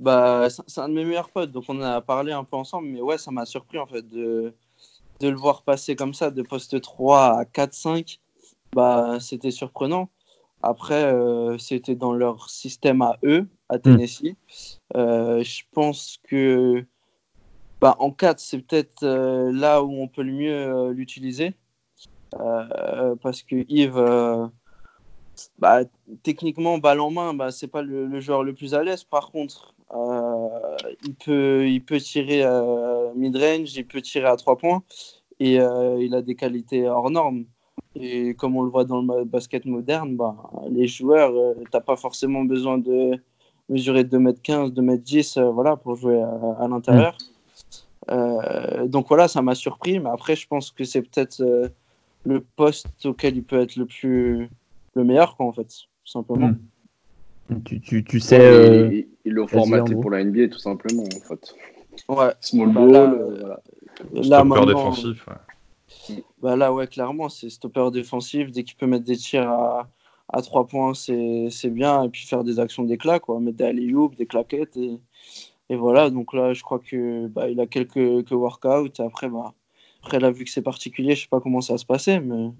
bah, c'est un de mes meilleurs potes donc on a parlé un peu ensemble mais ouais ça m'a surpris en fait de, de le voir passer comme ça de poste 3 à 4-5 bah c'était surprenant après, euh, c'était dans leur système à eux, à hmm. Tennessee. Euh, je pense que bah, en 4, c'est peut-être euh, là où on peut le mieux l'utiliser. parce que Yves, bah, techniquement, balle en main, bah, c'est pas le, joueur le plus à l'aise. Par contre, il, peut, il peut tirer mid-range, il peut tirer à 3 points et il a des qualités hors normes. Et comme on le voit dans le basket moderne, bah, les joueurs, euh, tu n'as pas forcément besoin de mesurer 2m15, 2m10 euh, voilà, pour jouer à, l'intérieur. Mm. Euh, donc voilà, ça m'a surpris, mais après, je pense que c'est peut-être le poste auquel il peut être le plus le meilleur, quoi, en fait, tout simplement. Mm. Tu, tu, tu sais. Euh, ils l'ont formaté pour la NBA tout simplement en fait. Ouais. Small bah, ball, là, euh, voilà. stopper défensif. Ouais. Bah là, ouais, clairement, c'est stopper défensif. Dès qu'il peut mettre des tirs à, à 3 points, c'est bien. Et puis faire des actions d'éclat, quoi. Mettre des alley des claquettes. Et, et voilà, donc là, je crois que bah, il a quelques, quelques workouts. Et après, bah, après, là, vu que c'est particulier, je sais pas comment ça va se passer, mais.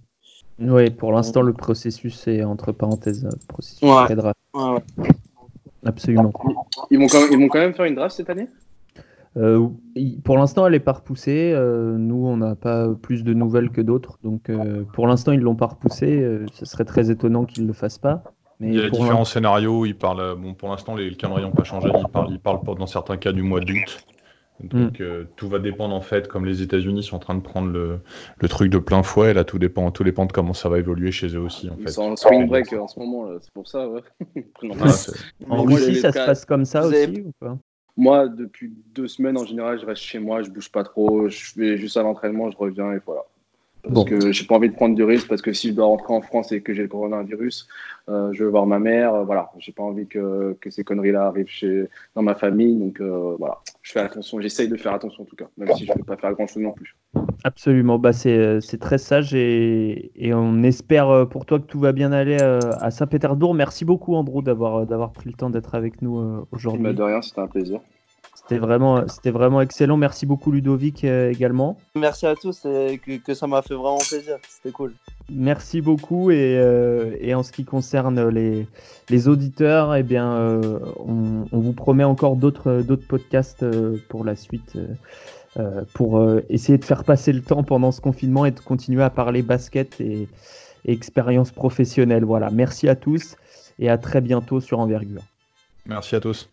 Oui, pour l'instant, le processus est entre parenthèses, euh, processus ouais. draft. Ouais, Absolument. Ils vont, quand même, ils vont quand même faire une draft cette année? Euh, Pour l'instant, elle n'est pas repoussée. Euh, nous, on n'a pas plus de nouvelles que d'autres. Donc, pour l'instant, ils ne l'ont pas repoussée. ce serait très étonnant qu'ils ne le fassent pas. Mais il y a différents scénarios. Ils parlent, bon, pour l'instant, les, le calendrier n'ont pas changé. Ils parlent, ils parlent dans certains cas du mois d'août. Donc mm. euh, tout va dépendre en fait, comme les États-Unis sont en train de prendre le, le, truc de plein fouet, là tout dépend, tout dépend de comment ça va évoluer chez eux aussi. En Ils sont en spring break en ce moment, c'est pour ça. Ouais. [LAUGHS] en Russie, ça se passe comme ça aussi ou pas? Moi, depuis deux semaines en général, je reste chez moi, je bouge pas trop, je vais juste à l'entraînement, je reviens et voilà. Parce que j'ai pas envie de prendre de risques, parce que si je dois rentrer en France et que j'ai le coronavirus, euh, je veux voir ma mère, euh, voilà. J'ai pas envie que, que ces conneries-là arrivent chez, dans ma famille, donc euh, voilà. Je fais attention, j'essaye de faire attention en tout cas, même si je peux pas faire grand-chose non plus. Absolument, bah c'est très sage et, et, on espère pour toi que tout va bien aller à Saint-Pétersbourg. Merci beaucoup Andrew d'avoir pris le temps d'être avec nous aujourd'hui. Bah, de rien, c'était un plaisir. C'était vraiment, c'était vraiment excellent. Merci beaucoup Ludovic euh, également. Merci à tous et que, ça m'a fait vraiment plaisir. C'était cool. Merci beaucoup et, euh, et, en ce qui concerne les, les auditeurs, eh bien, euh, on, on, vous promet encore d'autres d'autres podcasts pour la suite. pour essayer de faire passer le temps pendant ce confinement et de continuer à parler basket et, et expérience professionnelle. Voilà, merci à tous et à très bientôt sur Envergure. Merci à tous.